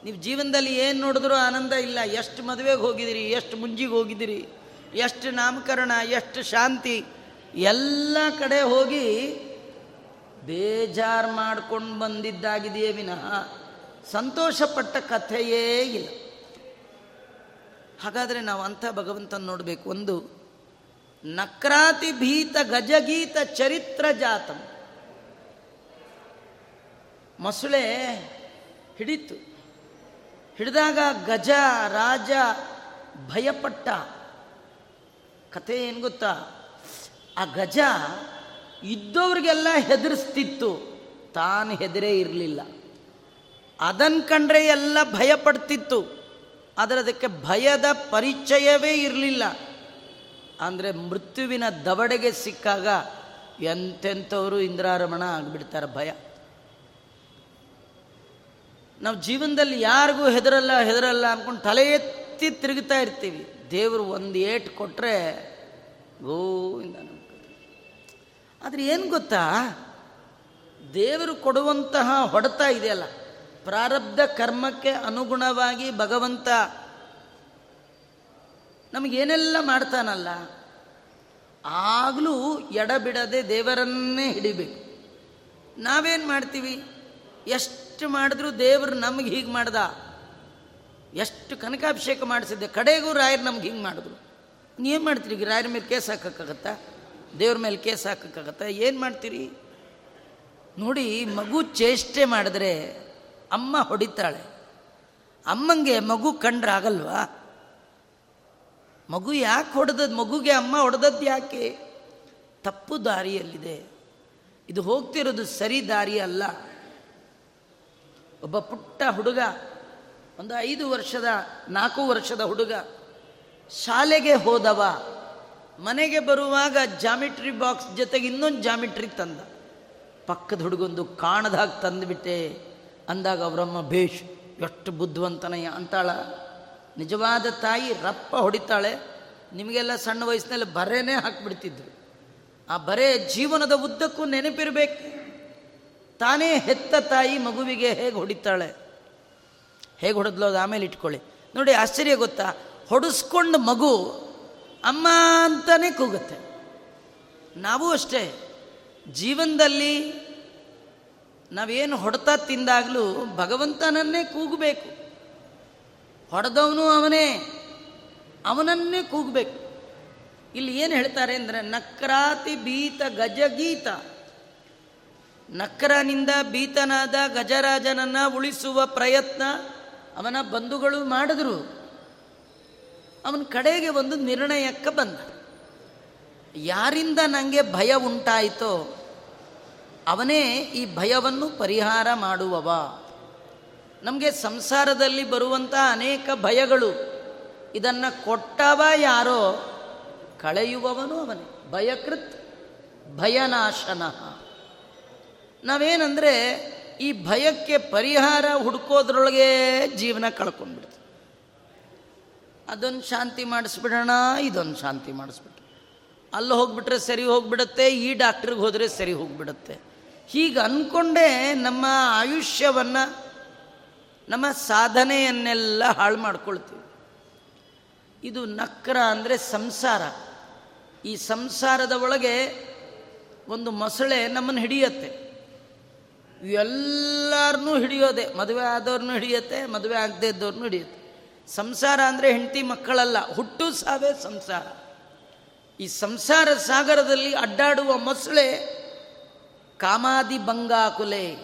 ನೀವು ಜೀವನದಲ್ಲಿ ಏನು ನೋಡಿದ್ರೂ ಆನಂದ ಇಲ್ಲ. ಎಷ್ಟು ಮದುವೆಗೆ ಹೋಗಿದ್ದೀರಿ ಎಷ್ಟು ಮುಂಜಿಗೆ ಹೋಗಿದ್ದೀರಿ ಎಷ್ಟು ನಾಮಕರಣ, ಎಷ್ಟು ಶಾಂತಿ, ಎಲ್ಲ ಕಡೆ ಹೋಗಿ ಬೇಜಾರು ಮಾಡ್ಕೊಂಡು ಬಂದಿದ್ದಾಗಿದೆಯೇ ವಿನಃ ಸಂತೋಷಪಟ್ಟ ಕಥೆಯೇ ಇಲ್ಲ. ಹಾಗಾದರೆ ನಾವು ಅಂಥ ಭಗವಂತನ ನೋಡಬೇಕು. ಒಂದು, ನಕ್ರಾತಿ ಭೀತ ಗಜಗೀತ ಚರಿತ್ರ ಜಾತಂ. ಮೊಸಳೆ ಹಿಡಿತು. ಹಿಡಿದಾಗ ಗಜ, ರಾಜ ಭಯಪಟ್ಟ. ಕಥೆ ಏನು ಗೊತ್ತಾ? ಆ ಗಜ ಇದ್ದವ್ರಿಗೆಲ್ಲ ಹೆದರಿಸ್ತಿತ್ತು. ತಾನು ಹೆದರೇ ಇರಲಿಲ್ಲ. ಅದನ್ ಕಂಡ್ರೆ ಎಲ್ಲ ಭಯ ಪಡ್ತಿತ್ತು ಆದರೆ ಅದಕ್ಕೆ ಭಯದ ಪರಿಚಯವೇ ಇರಲಿಲ್ಲ. ಅಂದರೆ ಮೃತ್ಯುವಿನ ದವಡೆಗೆ ಸಿಕ್ಕಾಗ ಎಂತೆಂಥವರು ಇಂದ್ರಾರಮಣ ಆಗಿಬಿಡ್ತಾರೆ ಭಯ. ನಾವು ಜೀವನದಲ್ಲಿ ಯಾರಿಗೂ ಹೆದರಲ್ಲ ಹೆದರಲ್ಲ ಅಂದ್ಕೊಂಡು ತಲೆ ಎತ್ತಿ ತಿರುಗ್ತಾ ಇರ್ತೀವಿ. ದೇವರು ಒಂದು ಏಟು ಕೊಟ್ಟರೆ ಗೋವಿಂದ ಆದರೆ ಏನು ಗೊತ್ತಾ? ದೇವರು ಕೊಡುವಂತಹ ಹೊಡೆತ ಇದೆಯಲ್ಲ, ಪ್ರಾರಬ್ಧ ಕರ್ಮಕ್ಕೆ ಅನುಗುಣವಾಗಿ ಭಗವಂತ ನಮಗೇನೆಲ್ಲ ಮಾಡ್ತಾನಲ್ಲ, ಆಗಲೂ ಎಡಬಿಡದೆ ದೇವರನ್ನೇ ಹಿಡಿಬೇಕು. ನಾವೇನು ಮಾಡ್ತೀವಿ? ಎಷ್ಟು ಮಾಡಿದ್ರೂ ದೇವರು ನಮಗೆ ಹೀಗೆ ಮಾಡ್ದ ಎಷ್ಟು ಕನಕಾಭಿಷೇಕ ಮಾಡಿಸಿದ್ದೆ, ಕಡೆಗೂ ರಾಯರು ನಮ್ಗೆ ಹಿಂಗೆ ಮಾಡಿದ್ರು. ಏನು ಮಾಡ್ತೀರಿ? ಈಗ ರಾಯರ ಮೇಲೆ ಕೇಸ್ ಹಾಕೋಕ್ಕಾಗತ್ತಾ? ದೇವ್ರ ಮೇಲೆ ಕೇಸ್ ಹಾಕೋಕ್ಕಾಗತ್ತಾ? ಏನು ಮಾಡ್ತೀರಿ? ನೋಡಿ, ಮಗು ಚೇಷ್ಟೆ ಮಾಡಿದ್ರೆ ಅಮ್ಮ ಹೊಡಿತಾಳೆ. ಅಮ್ಮಂಗೆ ಮಗು ಕಂಡ್ರಾಗಲ್ವಾ? ಮಗು ಯಾಕೆ ಹೊಡೆದದ್ದು ಮಗುಗೆ ಅಮ್ಮ ಹೊಡೆದದ್ದು ಯಾಕೆ? ತಪ್ಪು ದಾರಿಯಲ್ಲಿದೆ. ಇದು ಹೋಗ್ತಿರೋದು ಸರಿ ದಾರಿ ಅಲ್ಲ. ಒಬ್ಬ ಪುಟ್ಟ ಹುಡುಗ ಒಂದು ಐದು ವರ್ಷದ, ನಾಲ್ಕು ವರ್ಷದ ಹುಡುಗ. ಶಾಲೆಗೆ ಹೋದವ. ಮನೆಗೆ ಬರುವಾಗ ಜಾಮಿಟ್ರಿ ಬಾಕ್ಸ್ ಜೊತೆಗೆ ಇನ್ನೊಂದು ಜಾಮಿಟ್ರಿ ತಂದ. ಪಕ್ಕದ ಹುಡುಗೊಂದು ಕಾಣದಾಗ ತಂದುಬಿಟ್ಟೆ. ಅಂದಾಗ ಅವರಮ್ಮ ಭೇಷ್ ಎಷ್ಟು ಬುದ್ಧಿವಂತನಯ್ಯ ಅಂತಾಳ. ನಿಜವಾದ ತಾಯಿ, ರಪ್ಪ ಹೊಡಿತಾಳೆ. ನಿಮಗೆಲ್ಲ ಸಣ್ಣ ವಯಸ್ಸಿನಲ್ಲಿ ಬರೇನೇ ಹಾಕ್ಬಿಡ್ತಿದ್ರು. ಆ ಬರೇ ಜೀವನದ ಉದ್ದಕ್ಕೂ ನೆನಪಿರಬೇಕು. ತಾನೇ ಹೆತ್ತ ತಾಯಿ ಮಗುವಿಗೆ ಹೇಗೆ ಹೊಡಿತಾಳೆ. ಹೇಗೆ ಹೊಡೆದ್ಲು ಅದು ಆಮೇಲೆ ಇಟ್ಕೊಳ್ಳಿ. ನೋಡಿ ಆಶ್ಚರ್ಯ ಗೊತ್ತಾ? ಹೊಡೆಸ್ಕೊಂಡು ಮಗು ಅಮ್ಮ ಅಂತಾನೆ ಕೂಗುತ್ತೆ. ನಾವು ಅಷ್ಟೇ. ಜೀವನದಲ್ಲಿ ನಾವೇನು ಹೊಡೆತ ತಿಂದಾಗಲೂ ಭಗವಂತನನ್ನೇ ಕೂಗಬೇಕು. ಹೊಡೆದವನು ಅವನೇ. ಅವನನ್ನೇ ಕೂಗಬೇಕು. ಇಲ್ಲಿ ಏನು ಹೇಳ್ತಾರೆ ಅಂದರೆ ನಕ್ರಾತಿ ಬೀತ ಗಜಗೀತ ನಕ್ರನಿಂದ ಬೀತನಾದ ಗಜರಾಜನನ್ನು ಉಳಿಸುವ ಪ್ರಯತ್ನ ಅವನ ಬಂಧುಗಳು ಮಾಡಿದ್ರು. ಅವನ ಕಡೆಗೆ ಒಂದು ನಿರ್ಣಯಕ್ಕೆ ಬಂದ. ಯಾರಿಂದ ನನಗೆ ಭಯ ಉಂಟಾಯಿತೋ, ಅವನೇ ಈ ಭಯವನ್ನು ಪರಿಹಾರ ಮಾಡುವವ. ನಮಗೆ ಸಂಸಾರದಲ್ಲಿ ಬರುವಂಥ ಅನೇಕ ಭಯಗಳು, ಇದನ್ನು ಕೊಟ್ಟವ ಯಾರೋ, ಕಳೆಯುವವನು ಅವನೇ. ಭಯಕೃತ್ ಭಯನಾಶನ. ನಾವೇನಂದರೆ ಈ ಭಯಕ್ಕೆ ಪರಿಹಾರ ಹುಡುಕೋದ್ರೊಳಗೆ ಜೀವನ ಕಳ್ಕೊಂಡ್ಬಿಡ್ತು. ಅದೊಂದು ಶಾಂತಿ ಮಾಡಿಸ್ಬಿಡೋಣ, ಇದೊಂದು ಶಾಂತಿ ಮಾಡಿಸ್ಬಿಟ್ಟು ಅಲ್ಲಿ ಹೋಗ್ಬಿಟ್ರೆ ಸರಿ ಹೋಗ್ಬಿಡುತ್ತೆ, ಈ ಡಾಕ್ಟ್ರಿಗೆ ಹೋದರೆ ಸರಿ ಹೋಗ್ಬಿಡುತ್ತೆ. ಹೀಗೆ ಅಂದ್ಕೊಂಡೇ ನಮ್ಮ ಆಯುಷ್ಯವನ್ನು, ನಮ್ಮ ಸಾಧನೆಯನ್ನೆಲ್ಲ ಹಾಳು ಮಾಡ್ಕೊಳ್ತೀವಿ. ಇದು ನಕ್ರ ಅಂದರೆ ಸಂಸಾರ. ಈ ಸಂಸಾರದ ಒಳಗೆ ಒಂದು ಮೊಸಳೆ ನಮ್ಮನ್ನು ಹಿಡಿಯತ್ತೆ. ಎಲ್ಲರನ್ನೂ ಹಿಡಿಯೋದೆ. ಮದುವೆ ಆದವ್ರನ್ನೂ ಹಿಡಿಯುತ್ತೆ, ಮದುವೆ ಆಗದೆ ಇದ್ದವ್ರನ್ನೂ ಹಿಡಿಯುತ್ತೆ. ಸಂಸಾರ ಅಂದರೆ ಹೆಂಡತಿ ಮಕ್ಕಳಲ್ಲ, ಹುಟ್ಟು ಸಾವೇ ಸಂಸಾರ. ಈ ಸಂಸಾರ ಸಾಗರದಲ್ಲಿ ಅಡ್ಡಾಡುವ ಮೊಸಳೆ ಕಾಮಾದಿ ಬಂಗಾಕುಲೆ.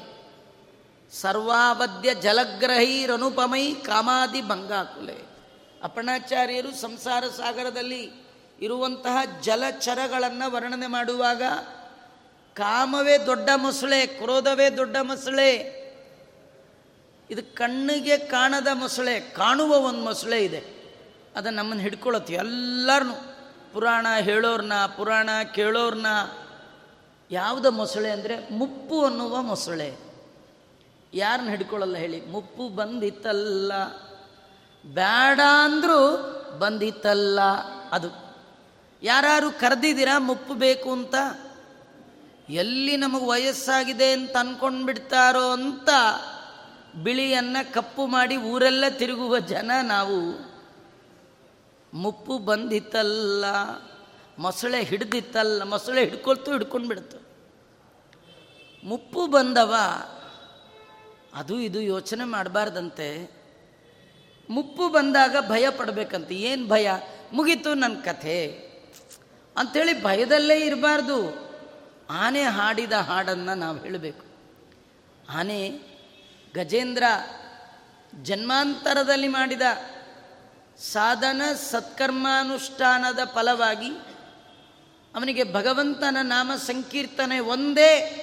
ಸರ್ವಾವಧ್ಯ ಜಲಗ್ರಹೀರನುಪಮೈ ಕಾಮಾದಿ ಬಂಗಾಕುಲೆ. ಅಪಣಾಚಾರ್ಯರು ಸಂಸಾರ ಸಾಗರದಲ್ಲಿ ಇರುವಂತಹ ಜಲಚರಗಳನ್ನು ವರ್ಣನೆ ಮಾಡುವಾಗ ಕಾಮವೇ ದೊಡ್ಡ ಮೊಸಳೆ, ಕ್ರೋಧವೇ ದೊಡ್ಡ ಮೊಸಳೆ. ಇದು ಕಣ್ಣಿಗೆ ಕಾಣದ ಮೊಸಳೆ, ಕಾಣುವ ಒಂದು ಮೊಸಳೆ ಇದೆ. ಅದು ನಮ್ಮನ್ನು ಹಿಡ್ಕೊಳತ್ತೀವಿ ಎಲ್ಲರನ್ನೂ ಪುರಾಣ ಹೇಳೋರ್ನ, ಪುರಾಣ ಕೇಳೋರ್ನ. ಯಾವುದ ಮೊಸಳೆ ಅಂದರೆ ಮುಪ್ಪು ಅನ್ನುವ ಮೊಸಳೆ. ಯಾರನ್ನ ಹಿಡ್ಕೊಳ್ಳಲ್ಲ ಹೇಳಿ, ಮುಪ್ಪು ಬಂದಿತ್ತಲ್ಲ. ಬೇಡ ಅಂದರೂ ಬಂದಿತ್ತಲ್ಲ ಅದು. ಯಾರು ಕರೆದಿದ್ದೀರಾ ಮುಪ್ಪು ಬೇಕು ಅಂತ? ಎಲ್ಲಿ ನಮಗೆ ವಯಸ್ಸಾಗಿದೆ ಅಂತ ಅನ್ಕೊಂಡ್ಬಿಡ್ತಾರೋ ಅಂತ ಬಿಳಿಯನ್ನು ಕಪ್ಪು ಮಾಡಿ ಊರೆಲ್ಲ ತಿರುಗುವ ಜನ ನಾವು. ಮುಪ್ಪು ಬಂದಿತ್ತಲ್ಲ, ಮೊಸಳೆ ಹಿಡ್ದಿತ್ತಲ್ಲ, ಮೊಸಳೆ ಹಿಡ್ಕೊಳ್ತು ಹಿಡ್ಕೊಂಡು ಬಿಡ್ತು ಮುಪ್ಪು ಬಂದವ, ಅದು ಇದು ಯೋಚನೆ ಮಾಡಬಾರ್ದಂತೆ. ಮುಪ್ಪು ಬಂದಾಗ ಭಯ ಪಡಬೇಕಂತ, ಏನು ಭಯ? ಮುಗೀತು ನನ್ನ ಕಥೆ. ಅಂಥೇಳಿ ಭಯದಲ್ಲೇ ಇರಬಾರ್ದು. ಆನೆ ಹಾಡಿದ ಹಾಡನ್ನು ನಾವು ಹೇಳಬೇಕು. ಆನೆ ಗಜೇಂದ್ರ ಜನ್ಮಾಂತರದಲ್ಲಿ ಮಾಡಿದ ಸಾಧನ ಸತ್ಕರ್ಮಾನುಷ್ಠಾನದ ಫಲವಾಗಿ ಅವನಿಗೆ ಭಗವಂತನ ನಾಮ ಸಂಕೀರ್ತನೆ ಒಂದೇ.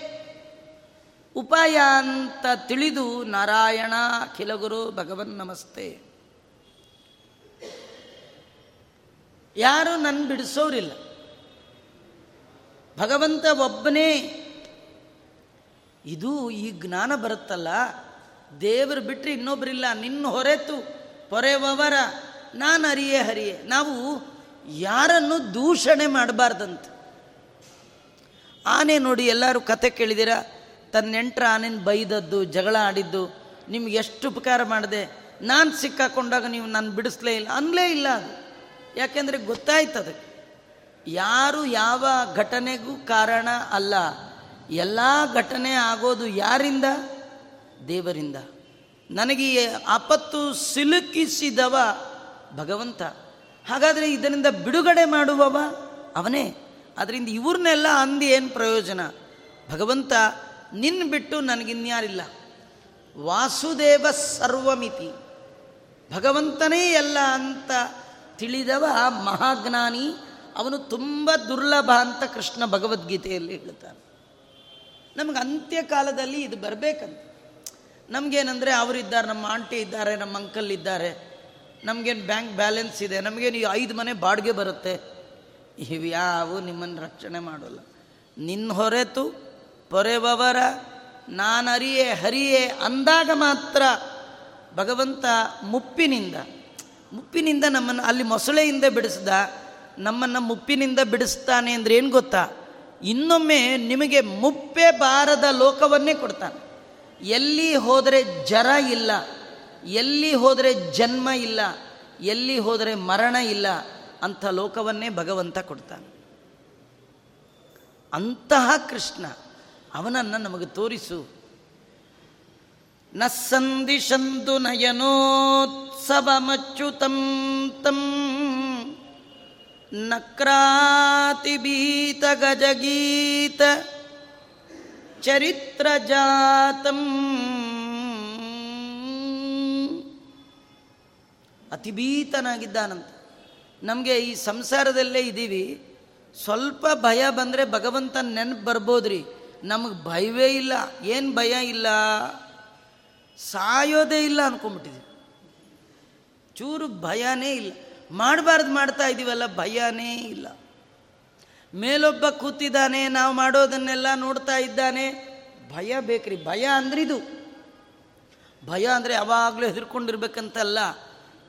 ಉಪಾಯ ಅಂತ ತಿಳಿದು ನಾರಾಯಣ ಅಖಿಲಗುರು ಭಗವನ್ ನಮಸ್ತೆ. ಯಾರು ನನ್ನ ಬಿಡಿಸೋರಿಲ್ಲ. ಭಗವಂತ ಒಬ್ಬನೇ. ಇದು ಈ ಜ್ಞಾನ ಬರುತ್ತಲ್ಲ, ದೇವರು ಬಿಟ್ಟರೆ ಇನ್ನೊಬ್ಬರಿಲ್ಲ ನಿನ್ನ ಹೊರೆತು ಪೊರೆವವರ, ನಾನು ಅರಿಯೇ ಹರಿಯೇ ನಾವು ಯಾರನ್ನು ದೂಷಣೆ ಮಾಡಬಾರ್ದಂತ. ಆನೆ ನೋಡಿ ಎಲ್ಲರೂ ಕತೆ ಕೇಳಿದಿರ? ತನ್ನ ನೆಂಟ್ರ ಆನೆನ ಬೈದದ್ದು, ಜಗಳ ಆಡಿದ್ದು, ನಿಮ್ಗೆ ಎಷ್ಟು ಉಪಕಾರ ಮಾಡಿದೆ? ನಾನು ಸಿಕ್ಕಾಕೊಂಡಾಗ ನೀವು ನಾನು ಬಿಡಿಸ್ಲೇ ಇಲ್ಲ. ಅನ್ಲೇ ಇಲ್ಲ ಅದು. ಯಾಕೆಂದರೆ ಗೊತ್ತಾಯ್ತದೆ ಯಾರು ಯಾವ ಘಟನೆಗೂ ಕಾರಣ ಅಲ್ಲ. ಎಲ್ಲ ಘಟನೆ ಆಗೋದು ಯಾರಿಂದ? ದೇವರಿಂದ. ನನಗೆ ಆಪತ್ತು ಸಿಲುಕಿಸಿದವ ಭಗವಂತ. ಹಾಗಾದರೆ ಇದರಿಂದ ಬಿಡುಗಡೆ ಮಾಡುವವ ಅವನೇ. ಅದರಿಂದ ಇವ್ರನ್ನೆಲ್ಲ ಅಂದು ಏನು ಪ್ರಯೋಜನ? ಭಗವಂತ ನಿನ್ನ ಬಿಟ್ಟು ನನಗಿನ್ಯಾರಿಲ್ಲ. ವಾಸುದೇವ ಸರ್ವಮಿತಿ. ಭಗವಂತನೇ ಎಲ್ಲ ಅಂತ ತಿಳಿದವ ಮಹಾಜ್ಞಾನಿ ಅವನು ತುಂಬ ದುರ್ಲಭ ಅಂತ ಕೃಷ್ಣ ಭಗವದ್ಗೀತೆಯಲ್ಲಿ ಹೇಳ್ತಾನೆ. ನಮಗೆ ಅಂತ್ಯಕಾಲದಲ್ಲಿ ಇದು ಬರಬೇಕಂತ. ನಮಗೇನಂದರೆ ಅವರಿದ್ದಾರೆ, ನಮ್ಮ ಆಂಟಿ ಇದ್ದಾರೆ, ನಮ್ಮ ಅಂಕಲ್ ಇದ್ದಾರೆ, ನಮಗೇನು ಬ್ಯಾಂಕ್ ಬ್ಯಾಲೆನ್ಸ್ ಇದೆ, ನಮಗೇನು ಈ ಐದು ಮನೆ ಬಾಡಿಗೆ ಬರುತ್ತೆ. ಇವ್ಯಾವು ನಿಮ್ಮನ್ನು ರಕ್ಷಣೆ ಮಾಡೋಲ್ಲ. ನಿನ್ನ ಹೊರೆತು ಪೊರೆವರ ನಾನರಿಯೇ ಹರಿಯೇ ಅಂದಾಗ ಮಾತ್ರ ಭಗವಂತ ಮುಪ್ಪಿನಿಂದ ಮುಪ್ಪಿನಿಂದ ನಮ್ಮನ್ನು ಅಲ್ಲಿ ಮೊಸಳೆಯಿಂದ ಬಿಡಿಸ್ದ ನಮ್ಮನ್ನು ಮುಪ್ಪಿನಿಂದ ಬಿಡಿಸ್ತಾನೆ ಅಂದರೆ ಏನು ಗೊತ್ತಾ? ಇನ್ನೊಮ್ಮೆ ನಿಮಗೆ ಮುಪ್ಪೆ ಬಾರದ ಲೋಕವನ್ನೇ ಕೊಡ್ತಾನೆ. ಎಲ್ಲಿ ಹೋದರೆ ಜರ ಇಲ್ಲ, ಎಲ್ಲಿ ಹೋದರೆ ಜನ್ಮ ಇಲ್ಲ, ಎಲ್ಲಿ ಹೋದರೆ ಮರಣ ಇಲ್ಲ, ಅಂಥ ಲೋಕವನ್ನೇ ಭಗವಂತ ಕೊಡ್ತಾನೆ. ಅಂತಹ ಕೃಷ್ಣ, ಅವನನ್ನು ನಮಗೆ ತೋರಿಸು. ನ ಸಂದಿಶಂದು ನಯನೋತ್ಸವಮಚ್ಯುತಂ ತಂ ಗಜಗೀತ ಚರಿತ್ರಜಾತಂ. ಅತಿಭೀತನಾಗಿದ್ದಾನಂತ. ನಮಗೆ ಈ ಸಂಸಾರದಲ್ಲೇ ಇದ್ದೀವಿ ಸ್ವಲ್ಪ ಭಯ ಬಂದರೆ ಭಗವಂತ ನೆನಪು ಬರ್ಬೋದ್ರಿ. ನಮಗೆ ಭಯವೇ ಇಲ್ಲ. ಏನು ಭಯ ಇಲ್ಲ? ಸಾಯೋದೇ ಇಲ್ಲ ಅನ್ಕೊಂಬಿಟ್ಟಿದ್ವಿ ಚೂರು ಭಯನೇ ಇಲ್ಲ. ಮಾಡಬಾರ್ದು ಮಾಡ್ತಾ ಇದ್ದೀವಲ್ಲ ಭಯನೇ ಇಲ್ಲ. ಮೇಲೊಬ್ಬ ಕೂತಿದ್ದಾನೆ, ನಾವು ಮಾಡೋದನ್ನೆಲ್ಲ ನೋಡ್ತಾ ಇದ್ದಾನೆ. ಭಯ ಬೇಕ್ರಿ, ಭಯ ಅಂದ್ರೆ ಇದು ಭಯ ಅಂದರೆ ಯಾವಾಗಲೂ ಹೆದರ್ಕೊಂಡಿರ್ಬೇಕಂತಲ್ಲ.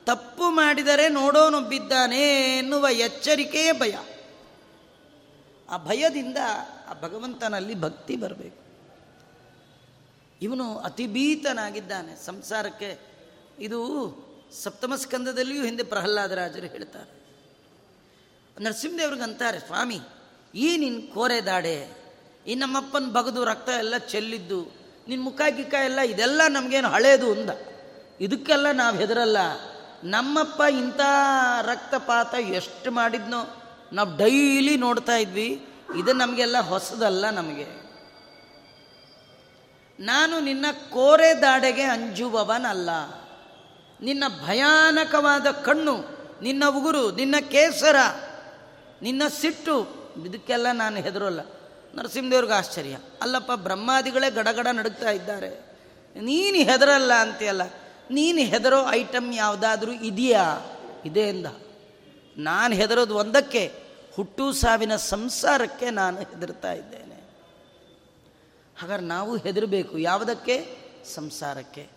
ತಪ್ಪು ಮಾಡಿದರೆ ನೋಡೋನೊಬ್ಬಿದ್ದಾನೆ ಎನ್ನುವ ಎಚ್ಚರಿಕೆಯೇ ಭಯ. ಆ ಭಯದಿಂದ ಆ ಭಗವಂತನಲ್ಲಿ ಭಕ್ತಿ ಬರಬೇಕು. ಇವನು ಅತಿಭೀತನಾಗಿದ್ದಾನೆ, ಸಂಸಾರಕ್ಕೆ. ಇದು ಸಪ್ತಮ ಸ್ಕಂದದಲ್ಲಿಯೂ ಹಿಂದೆ ಪ್ರಹ್ಲಾದರಾಜರು ಹೇಳ್ತಾರೆ. ನರಸಿಂಹದೇವ್ರಿಗೆ ಅಂತಾರೆ, ಸ್ವಾಮಿ, ಈ ನಿನ್ನ ಕೋರೆ ದಾಡೆ, ಈ ನಮ್ಮಪ್ಪನ ಬಗದು ರಕ್ತ ಎಲ್ಲ ಚೆಲ್ಲಿದ್ದು ನಿನ್ನ ಮುಖ ಗಿಕ್ಕ ಎಲ್ಲ ಇದೆಲ್ಲ ನಮಗೇನು ಹಳೇದು ಅಂದ. ಇದಕ್ಕೆಲ್ಲ ನಾವು ಹೆದರಲ್ಲ. ನಮ್ಮಪ್ಪ ಇಂಥ ರಕ್ತಪಾತ ಎಷ್ಟು ಮಾಡಿದ್ನೋ, ನಾವು ಡೈಲಿ ನೋಡ್ತಾ ಇದ್ವಿ. ಇದು ನಮಗೆಲ್ಲ ಹೊಸದಲ್ಲ ನಮಗೆ. ನಾನು ನಿನ್ನ ಕೋರೆ ದಾಡೆಗೆ ಅಂಜುವವನಲ್ಲ. ನಿನ್ನ ಭಯಾನಕವಾದ ಕಣ್ಣು, ನಿನ್ನ ಉಗುರು, ನಿನ್ನ ಕೇಸರ, ನಿನ್ನ ಸಿಟ್ಟು, ಇದಕ್ಕೆಲ್ಲ ನಾನು ಹೆದರೋಲ್ಲ. ನರಸಿಂಹದೇವ್ರಿಗೆ ಆಶ್ಚರ್ಯ. ಅಲ್ಲಪ್ಪ, ಬ್ರಹ್ಮಾದಿಗಳೇ ಗಡಗಡ ನಡುಗ್ತಾ ಇದ್ದಾರೆ. ನೀನು ಹೆದರಲ್ಲ ಅಂತೆಯಲ್ಲ. ನೀನು ಹೆದರೋ ಐಟಮ್ ಯಾವುದಾದ್ರೂ ಇದೆಯಾ? ಇದೆ ಎಂದ ನಾನು ಹೆದರೋದು ಒಂದಕ್ಕೆ, ಹುಟ್ಟು ಸಾವಿನ ಸಂಸಾರಕ್ಕೆ ನಾನು ಹೆದರ್ತಾ ಇದ್ದೇನೆ. ಹಾಗಾದ್ರೆ ನಾವು ಹೆದರಬೇಕು. ಯಾವುದಕ್ಕೆ? ಸಂಸಾರಕ್ಕೆ.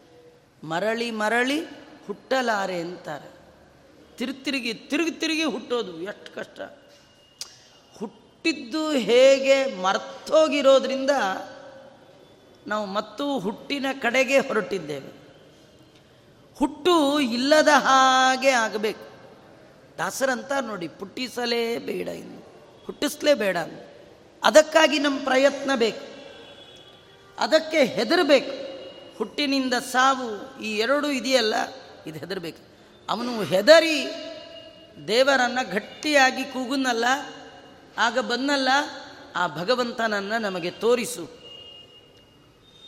ಮರಳಿ ಮರಳಿ ಹುಟ್ಟಲಾರೆ ಅಂತಾರೆ. ತಿರುಗಿ ತಿರುಗಿ ತಿರುಗಿ ಹುಟ್ಟೋದು ಎಷ್ಟು ಕಷ್ಟ. ಹುಟ್ಟಿದ್ದು ಹೇಗೆ ಮರ್ತೋಗಿರೋದ್ರಿಂದ ನಾವು ಮತ್ತು ಹುಟ್ಟಿನ ಕಡೆಗೆ ಹೊರಟಿದ್ದೇವೆ. ಹುಟ್ಟು ಇಲ್ಲದ ಹಾಗೆ ಆಗಬೇಕು. ದಾಸರಂತ ನೋಡಿ, ಪುಟ್ಟಿಸಲೇ ಬೇಡ ಇನ್ನು. ಹುಟ್ಟಿಸ್ಲೇ ಬೇಡ ಅದಕ್ಕಾಗಿ ನಮ್ಮ ಪ್ರಯತ್ನ ಬೇಕು. ಅದಕ್ಕೆ ಹೆದರಬೇಕು. ಹುಟ್ಟಿನಿಂದ ಸಾವು ಈ ಎರಡು ಇದೆಯಲ್ಲ ಇದು ಹೆದರ್ಬೇಕು. ಅವನು ಹೆದರಿ ದೇವರನ್ನು ಗಟ್ಟಿಯಾಗಿ ಕೂಗುನಲ್ಲ, ಆಗ ಬಂದಲ್ಲ, ಆ ಭಗವಂತನನ್ನು ನಮಗೆ ತೋರಿಸು.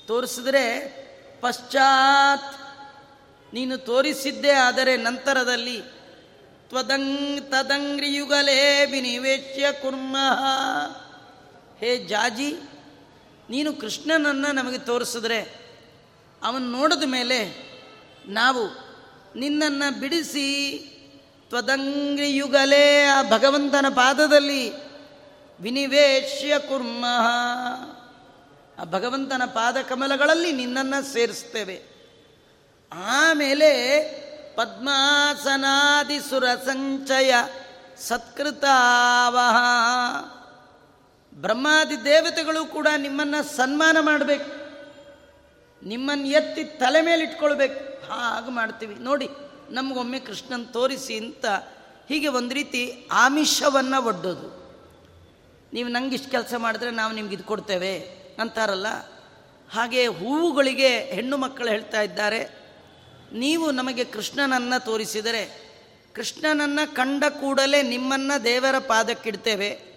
ತೋರಿಸಿದ್ರೆ, ಪಶ್ಚಾತ್ ನೀನು ತೋರಿಸಿದ್ದೇ ಆದರೆ ನಂತರದಲ್ಲಿ ತ್ವದಂಗ್ ತದಂಗ್ರಿಯುಗಲೇ ವಿನಿವೇಶ್ಯ ಕುರ್ಮ. ಹೇ ಜಾಜಿ, ನೀನು ಕೃಷ್ಣನನ್ನು ನಮಗೆ ತೋರಿಸಿದ್ರೆ, ಅವನು ನೋಡಿದ ಮೇಲೆ ನಾವು ನಿನ್ನನ್ನು ಬಿಡಿಸಿ ತ್ವದಂಗ್ರಿಯುಗಲೇ ಆ ಭಗವಂತನ ಪಾದದಲ್ಲಿ ವಿನಿವೇಶ್ಯ ಕುರ್ಮ. ಆ ಭಗವಂತನ ಪಾದ ಕಮಲಗಳಲ್ಲಿ ನಿನ್ನನ್ನು ಸೇರಿಸ್ತೇವೆ. ಆಮೇಲೆ ಪದ್ಮಾಸನಾದಿಸುರ ಸಂಚಯ ಸತ್ಕೃತಾವಹ. ಬ್ರಹ್ಮಾದಿ ದೇವತೆಗಳು ಕೂಡ ನಿಮ್ಮನ್ನು ಸನ್ಮಾನ ಮಾಡಬೇಕು. ನಿಮ್ಮನ್ನು ಎತ್ತಿ ತಲೆ ಮೇಲೆ ಇಟ್ಕೊಳ್ಬೇಕು ಹಾಗೆ ಮಾಡ್ತೀವಿ. ನೋಡಿ, ನಮಗೊಮ್ಮೆ ಕೃಷ್ಣನ್ ತೋರಿಸಿ ಅಂತ ಹೀಗೆ ಒಂದು ರೀತಿ ಆಮಿಷವನ್ನು ಒಡ್ಡೋದು. ನೀವು ನಂಗೆ ಇಷ್ಟು ಕೆಲಸ ಮಾಡಿದ್ರೆ ನಾವು ನಿಮ್ಗೆ ಇದು ಕೊಡ್ತೇವೆ ಅಂತಾರಲ್ಲ? ಹಾಗೆ ಹೂವುಗಳಿಗೆ ಹೆಣ್ಣು ಮಕ್ಕಳು ಹೇಳ್ತಾ ಇದ್ದಾರೆ. ನೀವು ನಮಗೆ ಕೃಷ್ಣನನ್ನು ತೋರಿಸಿದರೆ, ಕೃಷ್ಣನನ್ನು ಕಂಡ ಕೂಡಲೇ ನಿಮ್ಮನ್ನು ದೇವರ ಪಾದಕ್ಕಿಡ್ತೇವೆ.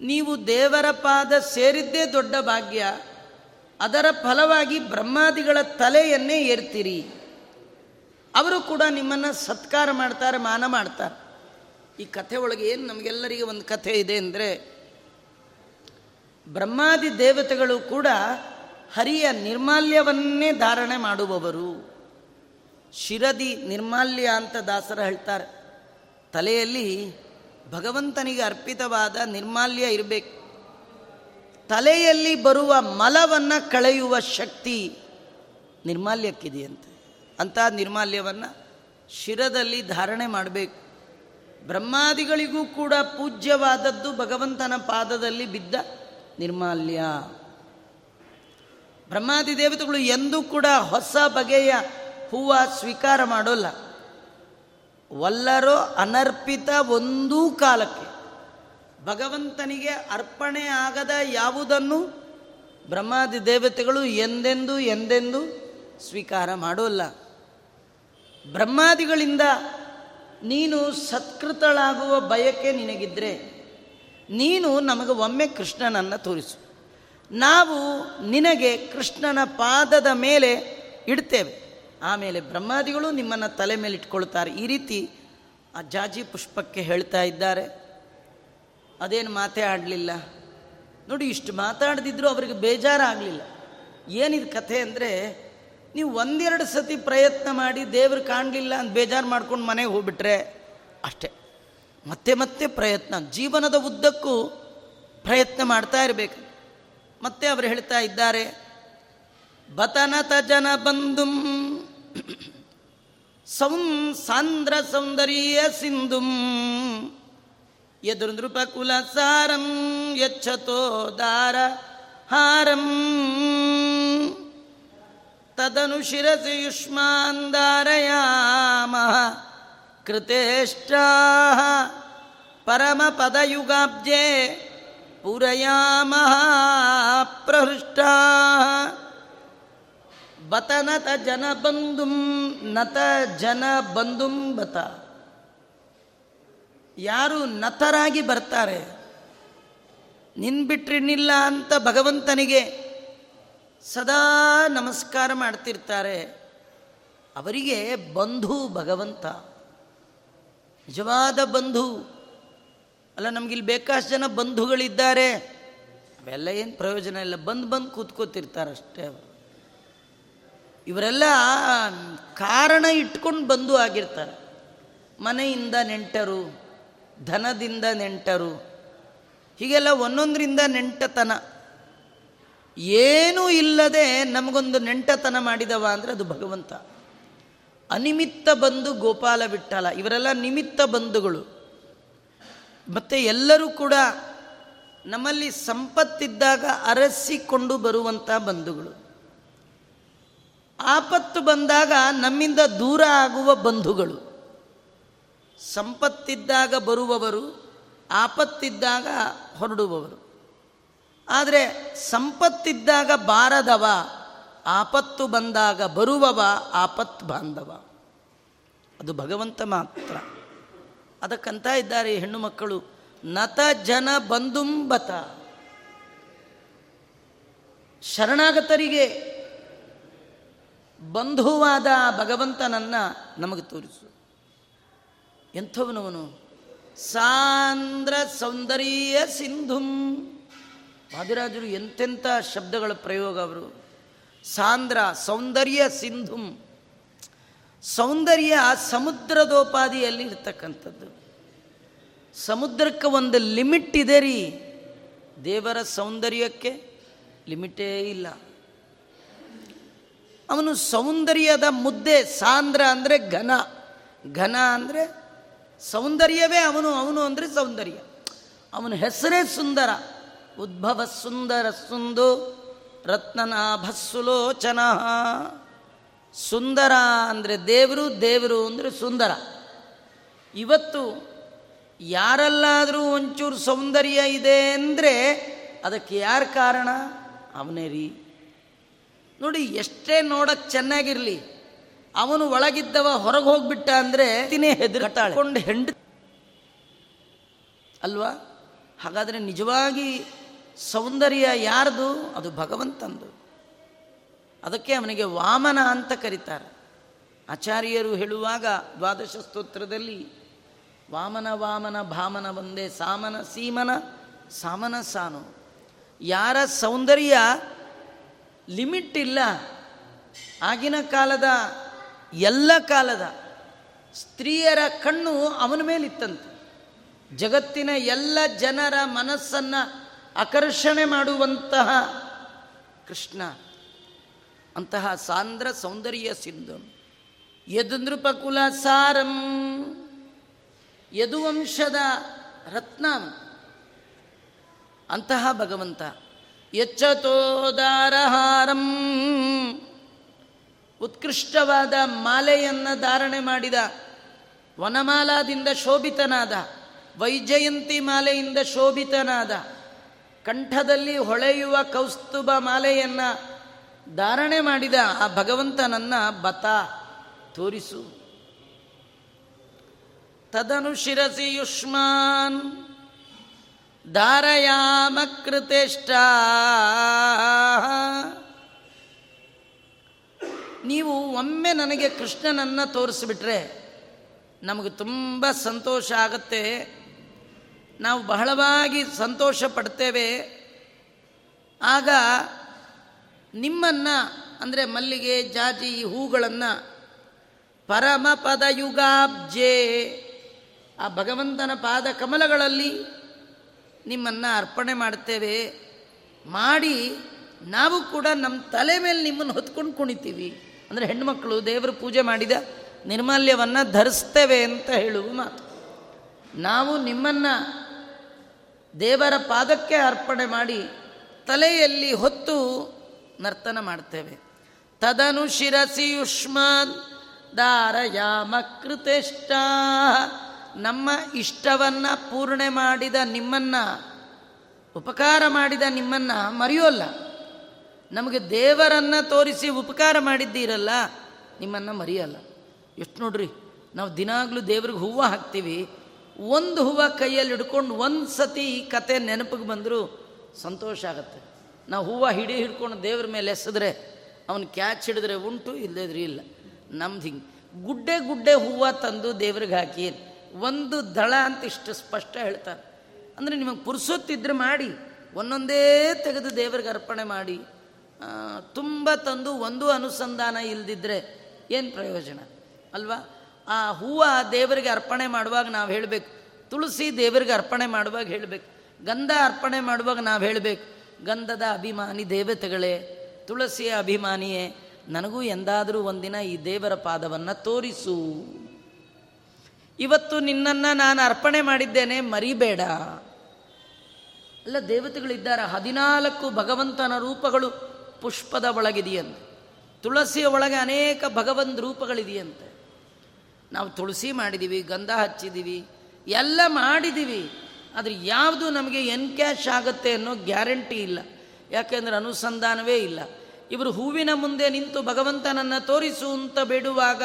ನೀವು ದೇವರ ಪಾದ ಸೇರಿದ್ದೇ ದೊಡ್ಡ ಭಾಗ್ಯ. ಅದರ ಫಲವಾಗಿ ಬ್ರಹ್ಮಾದಿಗಳ ತಲೆಯನ್ನೇ ಏರ್ತೀರಿ. ಅವರು ಕೂಡ ನಿಮ್ಮನ್ನು ಸತ್ಕಾರ ಮಾಡ್ತಾರೆ, ಮಾನ ಮಾಡ್ತಾರೆ. ಈ ಕಥೆ ಒಳಗೆ ಏನು ನಮಗೆಲ್ಲರಿಗೆ ಒಂದು ಕಥೆ ಇದೆ ಅಂದರೆ, ಬ್ರಹ್ಮಾದಿ ದೇವತೆಗಳು ಕೂಡ ಹರಿಯ ನಿರ್ಮಾಲ್ಯವನ್ನೇ ಧಾರಣೆ ಮಾಡುವವರು. ಶಿರದಿ ನಿರ್ಮಾಲ್ಯ ಅಂತ ದಾಸರ ಹೇಳ್ತಾರೆ. ತಲೆಯಲ್ಲಿ ಭಗವಂತನಿಗೆ ಅರ್ಪಿತವಾದ ನಿರ್ಮಾಲ್ಯ ಇರಬೇಕು. ತಲೆಯಲ್ಲಿ ಬರುವ ಮಲವನ್ನು ಕಳೆಯುವ ಶಕ್ತಿ ನಿರ್ಮಾಲ್ಯಕ್ಕಿದೆಯಂತೆ. ಅಂಥ ನಿರ್ಮಾಲ್ಯವನ್ನು ಶಿರದಲ್ಲಿ ಧಾರಣೆ ಮಾಡಬೇಕು. ಬ್ರಹ್ಮಾದಿಗಳಿಗೂ ಕೂಡ ಪೂಜ್ಯವಾದದ್ದು ಭಗವಂತನ ಪಾದದಲ್ಲಿ ಬಿದ್ದ ನಿರ್ಮಾಲ್ಯ. ಬ್ರಹ್ಮಾದಿ ದೇವತೆಗಳು ಎಂದೂ ಕೂಡ ಹೊಸ ಬಗೆಯ ಹೂವು ಸ್ವೀಕಾರ ಮಾಡೋಲ್ಲ. ವಲ್ಲರೋ ಅನರ್ಪಿತ ಒಂದೂ ಕಾಲಕ್ಕೆ ಭಗವಂತನಿಗೆ ಅರ್ಪಣೆ ಆಗದ ಯಾವುದನ್ನು ಬ್ರಹ್ಮಾದಿ ದೇವತೆಗಳು ಎಂದೆಂದು ಎಂದೆಂದು ಸ್ವೀಕಾರ ಮಾಡೋಲ್ಲ. ಬ್ರಹ್ಮಾದಿಗಳಿಂದ ನೀನು ಸತ್ಕೃತಳಾಗುವ ಬಯಕೆ ನಿನಗಿದ್ರೆ ನೀನು ನಮಗೆ ಒಮ್ಮೆ ಕೃಷ್ಣನನ್ನು ತೋರಿಸು. ನಾವು ನಿನಗೆ ಕೃಷ್ಣನ ಪಾದದ ಮೇಲೆ ಇಡ್ತೇವೆ. ಆಮೇಲೆ ಬ್ರಹ್ಮಾದಿಗಳು ನಿಮ್ಮನ್ನು ತಲೆ ಮೇಲೆ ಇಟ್ಕೊಳ್ತಾರೆ. ಈ ರೀತಿ ಆ ಜಾಜಿ ಪುಷ್ಪಕ್ಕೆ ಹೇಳ್ತಾ ಇದ್ದಾರೆ. ಅದೇನು ಮಾತೇ ಆಡಲಿಲ್ಲ. ನೋಡಿ, ಇಷ್ಟು ಮಾತಾಡದಿದ್ರೂ ಅವರಿಗೆ ಬೇಜಾರಾಗಲಿಲ್ಲ. ಏನಿದು ಕಥೆ ಅಂದರೆ ನೀವು ಒಂದೆರಡು ಸತಿ ಪ್ರಯತ್ನ ಮಾಡಿ ದೇವರು ಕಾಣಲಿಲ್ಲ ಅಂತ ಬೇಜಾರು ಮಾಡ್ಕೊಂಡು ಮನೆಗೆ ಹೋಗ್ಬಿಟ್ರೆ ಅಷ್ಟೇ. ಮತ್ತೆ ಮತ್ತೆ ಪ್ರಯತ್ನ. ಜೀವನದ ಉದ್ದಕ್ಕೂ ಪ್ರಯತ್ನ ಮಾಡ್ತಾ ಇರಬೇಕು. ಮತ್ತೆ ಅವರು ಹೇಳ್ತಾ ಇದ್ದಾರೆ ಬತನತ ಜನ ಬಂದು ಸೌಂ ಸಾಂದ್ರ ಸೌಂದರ್ಯ ಸಿಂಧುಂ ಎದುರು ನೃಪಕುಲ ಸಾರಂ ಯಚ್ಚತೋ ದಾರ ಹಾರಂ ತದನು ಶಿರಸಿ ಕೃತೆಷ್ಟಾ ಕೃತೇಷ್ಟಾ ಪರಮಪದಯುಗಾಬ್ಜೆ ಪೂರಯಾಮ ಪ್ರಹೃಷ್ಟಾ. ಬತನತ ಜನ ಬಂದುಂ ನತ ಜನ ಬಂದುಂ ಬತ. ಯಾರು ನತರಾಗಿ ಬರ್ತಾರೆ? ನಿನ್ಬಿಟ್ರಿನಿಲ್ಲ ಅಂತ ಭಗವಂತನಿಗೆ ಸದಾ ನಮಸ್ಕಾರ ಮಾಡ್ತಿರ್ತಾರೆ. ಅವರಿಗೆ ಬಂಧು ಭಗವಂತ. ನಿಜವಾದ ಬಂಧು. ಅಲ್ಲ, ನಮಗಿಲ್ಲಿ ಬೇಕಾಷ್ಟು ಜನ ಬಂಧುಗಳಿದ್ದಾರೆ. ಅವೆಲ್ಲ ಏನು ಪ್ರಯೋಜನ ಇಲ್ಲ. ಬಂದು ಬಂದು ಕೂತ್ಕೋತಿರ್ತಾರಷ್ಟೇ ಅವರು. ಇವರೆಲ್ಲ ಕಾರಣ ಇಟ್ಕೊಂಡು ಬಂದು ಆಗಿರ್ತಾರೆ. ಮನೆಯಿಂದ ನೆಂಟರು, ಧನದಿಂದ ನೆಂಟರು, ಹೀಗೆಲ್ಲ ಒಂದೊಂದರಿಂದ ನೆಂಟತನ. ಏನೂ ಇಲ್ಲದೆ ನಮಗೊಂದು ನೆಂಟತನ ಮಾಡಿದವ ಅಂದರೆ ಅದು ಭಗವಂತ. ಅನಿಮಿತ್ತ ಬಂಧು ಗೋಪಾಲ ವಿಠಲ ಇವರೆಲ್ಲ ನಿಮಿತ್ತ ಬಂಧುಗಳು. ಮತ್ತು ಎಲ್ಲರೂ ಕೂಡ ನಮ್ಮಲ್ಲಿ ಸಂಪತ್ತಿದ್ದಾಗ ಅರಸಿಕೊಂಡು ಬರುವಂಥ ಬಂಧುಗಳು. ಆಪತ್ತು ಬಂದಾಗ ನಮ್ಮಿಂದ ದೂರ ಆಗುವ ಬಂಧುಗಳು. ಸಂಪತ್ತಿದ್ದಾಗ ಬರುವವರು, ಆಪತ್ತಿದ್ದಾಗ ಹೊರಡುವವರು. ಆದರೆ ಸಂಪತ್ತಿದ್ದಾಗ ಬಾರದವ, ಆಪತ್ತು ಬಂದಾಗ ಬರುವವ ಆಪತ್ ಬಾಂಧವ. ಅದು ಭಗವಂತ ಮಾತ್ರ. ಅದಕ್ಕಂತ ಇದ್ದಾರೆ ಹೆಣ್ಣು ಮಕ್ಕಳು. ನತ ಜನ ಬಂಧುಂಬತ ಶರಣಾಗತರಿಗೆ ಬಂಧುವಾದ ಭಗವಂತನನ್ನು ನಮಗೆ ತೋರಿಸು. ಎಂಥವನವನು? ಸಾಂದ್ರ ಸೌಂದರ್ಯ ಸಿಂಧುಂ. ವಾದಿರಾಜರು ಎಂತೆಂಥ ಶಬ್ದಗಳ ಪ್ರಯೋಗ ಅವರು. ಸಾಂದ್ರ, ಸೌಂದರ್ಯ ಸಿಂಧುಂ. ಸೌಂದರ್ಯ ಸಮುದ್ರದೋಪಾದಿಯಲ್ಲಿ ಇರ್ತಕ್ಕಂಥದ್ದು. ಸಮುದ್ರಕ್ಕೆ ಒಂದು ಲಿಮಿಟ್ ಇದೆ ರೀ. ದೇವರ ಸೌಂದರ್ಯಕ್ಕೆ ಲಿಮಿಟೇ ಇಲ್ಲ. ಅವನು ಸೌಂದರ್ಯದ ಮುದ್ದೆ, ಸಾಂದ್ರ ಅಂದರೆ ಘನ. ಘನ ಅಂದರೆ ಸೌಂದರ್ಯವೇ ಅವನು ಅವನು ಅಂದರೆ ಸೌಂದರ್ಯ. ಅವನ ಹೆಸರೇ ಸುಂದರ. ಉದ್ಭವ ಸುಂದರ ಸುಂದು ರತ್ನನಾಭಸ್ಸುಲೋಚನ. ಸುಂದರ ಅಂದರೆ ದೇವರು ದೇವರು ಅಂದರೆ ಸುಂದರ. ಇವತ್ತು ಯಾರಲ್ಲಾದರೂ ಒಂಚೂರು ಸೌಂದರ್ಯ ಇದೆ ಅಂದರೆ ಅದಕ್ಕೆ ಯಾರು ಕಾರಣ? ಅವನೇ ರೀ. ನೋಡಿ, ಎಷ್ಟೇ ನೋಡಕ್ಕೆ ಚೆನ್ನಾಗಿರಲಿ, ಅವನು ಒಳಗಿದ್ದವ ಹೊರಗೆ ಹೋಗ್ಬಿಟ್ಟ ಅಂದರೆ ಹೆದರ್ಕೊಂಡು ಹೆಂಡ ಅಲ್ವಾ? ಹಾಗಾದರೆ ನಿಜವಾಗಿ ಸೌಂದರ್ಯ ಯಾರ್ದು? ಅದು ಭಗವಂತಂದು. ಅದಕ್ಕೆ ಅವನಿಗೆ ವಾಮನ ಅಂತ ಕರೀತಾರೆ. ಆಚಾರ್ಯರು ಹೇಳುವಾಗ ದ್ವಾದಶ ಸ್ತೋತ್ರದಲ್ಲಿ ವಾಮನ ವಾಮನ ಭಾಮನ ಒಂದೇ, ಸಾಮನ ಸೀಮನ ಸಾಮನ ಸಾನು. ಯಾರ ಸೌಂದರ್ಯ ಲಿಮಿಟ್ ಇಲ್ಲ, ಆಗಿನ ಕಾಲದ ಎಲ್ಲ ಕಾಲದ ಸ್ತ್ರೀಯರ ಕಣ್ಣು ಅವನ ಮೇಲಿತ್ತಂತೆ. ಜಗತ್ತಿನ ಎಲ್ಲ ಜನರ ಮನಸ್ಸನ್ನು ಆಕರ್ಷಣೆ ಮಾಡುವಂತಹ ಕೃಷ್ಣ, ಅಂತಹ ಸಾಂದ್ರ ಸೌಂದರ್ಯ ಸಿಂಧು. ಯದು ನೃಪಕುಲ ಸಾರಂ, ಯದುವಂಶದ ರತ್ನ. ಅಂತಹ ಭಗವಂತ ಎಚ್ಚತೋದಾರಹಾರಂ ಉತ್ಕೃಷ್ಟವಾದ ಮಾಲೆಯನ್ನು ಧಾರಣೆ ಮಾಡಿದ, ವನಮಾಲಾದಿಂದ ಶೋಭಿತನಾದ, ವೈಜಯಂತಿ ಮಾಲೆಯಿಂದ ಶೋಭಿತನಾದ ಕಂಠದಲ್ಲಿ ಹೊಳೆಯುವ ಕೌಸ್ತುಭ ಮಾಲೆಯನ್ನು ಧಾರಣೆ ಮಾಡಿದ ಆ ಭಗವಂತನನ್ನ ಬತ ತೋರಿಸು. ತದನು ಶಿರಸಿ ಯುಷ್ಮಾನ್ ಧಾರಯಾಮ ಕೃತೇಷ್ಟ ನೀವು ಒಮ್ಮೆ ನನಗೆ ಕೃಷ್ಣನನ್ನು ತೋರಿಸ್ಬಿಟ್ರೆ ನಮಗೆ ತುಂಬ ಸಂತೋಷ ಆಗುತ್ತೆ. ನಾವು ಬಹಳವಾಗಿ ಸಂತೋಷ ಪಡ್ತೇವೆ. ಆಗ ನಿಮ್ಮನ್ನು, ಅಂದರೆ ಮಲ್ಲಿಗೆ, ಜಾಜಿ, ಈ ಹೂಗಳನ್ನು ಪರಮ ಪದಯುಗಾಬ್ಜೆ, ಆ ಭಗವಂತನ ಪಾದ ಕಮಲಗಳಲ್ಲಿ ನಿಮ್ಮನ್ನು ಅರ್ಪಣೆ ಮಾಡ್ತೇವೆ. ಮಾಡಿ ನಾವು ಕೂಡ ನಮ್ಮ ತಲೆ ಮೇಲೆ ನಿಮ್ಮನ್ನು ಹೊತ್ಕೊಂಡು ಕುಣಿತೀವಿ. ಅಂದರೆ ಹೆಣ್ಮಕ್ಳು ದೇವರು ಪೂಜೆ ಮಾಡಿದ ನಿರ್ಮಾಲ್ಯವನ್ನು ಧರಿಸ್ತೇವೆ ಅಂತ ಹೇಳುವ ಮಾತು. ನಾವು ನಿಮ್ಮನ್ನು ದೇವರ ಪಾದಕ್ಕೆ ಅರ್ಪಣೆ ಮಾಡಿ ತಲೆಯಲ್ಲಿ ಹೊತ್ತು ನರ್ತನ ಮಾಡ್ತೇವೆ. ತದನು ಶಿರಸಿ ಯುಷ್ಮಾನ್ ದಾರಯಾಮ ಕೃತೆಷ್ಟ ನಮ್ಮ ಇಷ್ಟವನ್ನು ಪೂರ್ಣೆ ಮಾಡಿದ ನಿಮ್ಮನ್ನು, ಉಪಕಾರ ಮಾಡಿದ ನಿಮ್ಮನ್ನು ಮರೆಯೋಲ್ಲ. ನಮಗೆ ದೇವರನ್ನು ತೋರಿಸಿ ಉಪಕಾರ ಮಾಡಿದ್ದೀರಲ್ಲ, ನಿಮ್ಮನ್ನು ಮರೆಯಲ್ಲ. ಎಷ್ಟು ನೋಡ್ರಿ, ನಾವು ದಿನಾಗಲೂ ದೇವ್ರಿಗೆ ಹೂವು ಹಾಕ್ತೀವಿ ಒಂದು ಹೂವು ಕೈಯಲ್ಲಿ ಹಿಡ್ಕೊಂಡು ಒಂದು ಸತಿ ಈ ಕತೆ ನೆನಪಿಗೆ ಬಂದರೂ ಸಂತೋಷ ಆಗುತ್ತೆ. ನಾವು ಹೂವು ಹಿಡಿ ಹಿಡ್ಕೊಂಡು ದೇವ್ರ ಮೇಲೆ ಎಸೆದ್ರೆ ಅವನು ಕ್ಯಾಚ್ ಹಿಡಿದ್ರೆ ಉಂಟು ಇಲ್ಲದ್ರೆ ಇಲ್ಲ. ನಮ್ದು ಹಿಂಗೆ. ಗುಡ್ಡೆ ಗುಡ್ಡೆ ಹೂವು ತಂದು ದೇವ್ರಿಗೆ ಹಾಕಿ, ಒಂದು ದಳ ಅಂತ ಇಷ್ಟು ಸ್ಪಷ್ಟ ಹೇಳ್ತಾರೆ. ಅಂದರೆ ನಿಮಗೆ ಪುರುಸೊತ್ತಿದ್ರೆ ಮಾಡಿ, ಒಂದೊಂದೇ ತೆಗೆದು ದೇವ್ರಿಗೆ ಅರ್ಪಣೆ ಮಾಡಿ ತುಂಬ ತಂದು ಒಂದು ಅನುಸಂಧಾನ ಇಲ್ಲದಿದ್ದರೆ ಏನು ಪ್ರಯೋಜನ? ಅಲ್ವಾ? ಆ ಹೂವು ದೇವರಿಗೆ ಅರ್ಪಣೆ ಮಾಡುವಾಗ ನಾವು ಹೇಳಬೇಕು. ತುಳಸಿ ದೇವರಿಗೆ ಅರ್ಪಣೆ ಮಾಡುವಾಗ ಹೇಳಬೇಕು. ಗಂಧ ಅರ್ಪಣೆ ಮಾಡುವಾಗ ನಾವು ಹೇಳಬೇಕು. ಗಂಧದ ಅಭಿಮಾನಿ ದೇವತೆಗಳೇ, ತುಳಸಿಯ ಅಭಿಮಾನಿಯೇ, ನನಗೂ ಎಂದಾದರೂ ಒಂದಿನ ಈ ದೇವರ ಪಾದವನ್ನು ತೋರಿಸು. ಇವತ್ತು ನಿನ್ನನ್ನು ನಾನು ಅರ್ಪಣೆ ಮಾಡಿದ್ದೇನೆ, ಮರಿಬೇಡ. ಅಲ್ಲ, ದೇವತೆಗಳಿದ್ದಾರೆ? ಹದಿನಾಲ್ಕು ಭಗವಂತನ ರೂಪಗಳು ಪುಷ್ಪದ ಒಳಗಿದೆಯಂತೆ. ತುಳಸಿಯ ಒಳಗೆ ಅನೇಕ ಭಗವಂತ ರೂಪಗಳಿದೆಯಂತೆ. ನಾವು ತುಳಸಿ ಮಾಡಿದ್ದೀವಿ ಗಂಧ ಹಚ್ಚಿದ್ದೀವಿ ಎಲ್ಲ ಮಾಡಿದ್ದೀವಿ ಆದರೆ ಯಾವುದು ನಮಗೆ ಎನ್ಕ್ಯಾಶ್ ಆಗುತ್ತೆ ಅನ್ನೋ ಗ್ಯಾರಂಟಿ ಇಲ್ಲ. ಯಾಕೆಂದರೆ ಅನುಸಂಧಾನವೇ ಇಲ್ಲ. ಇವರು ಹೂವಿನ ಮುಂದೆ ನಿಂತು ಭಗವಂತನನ್ನು ತೋರಿಸು ಅಂತ ಬೇಡುವಾಗ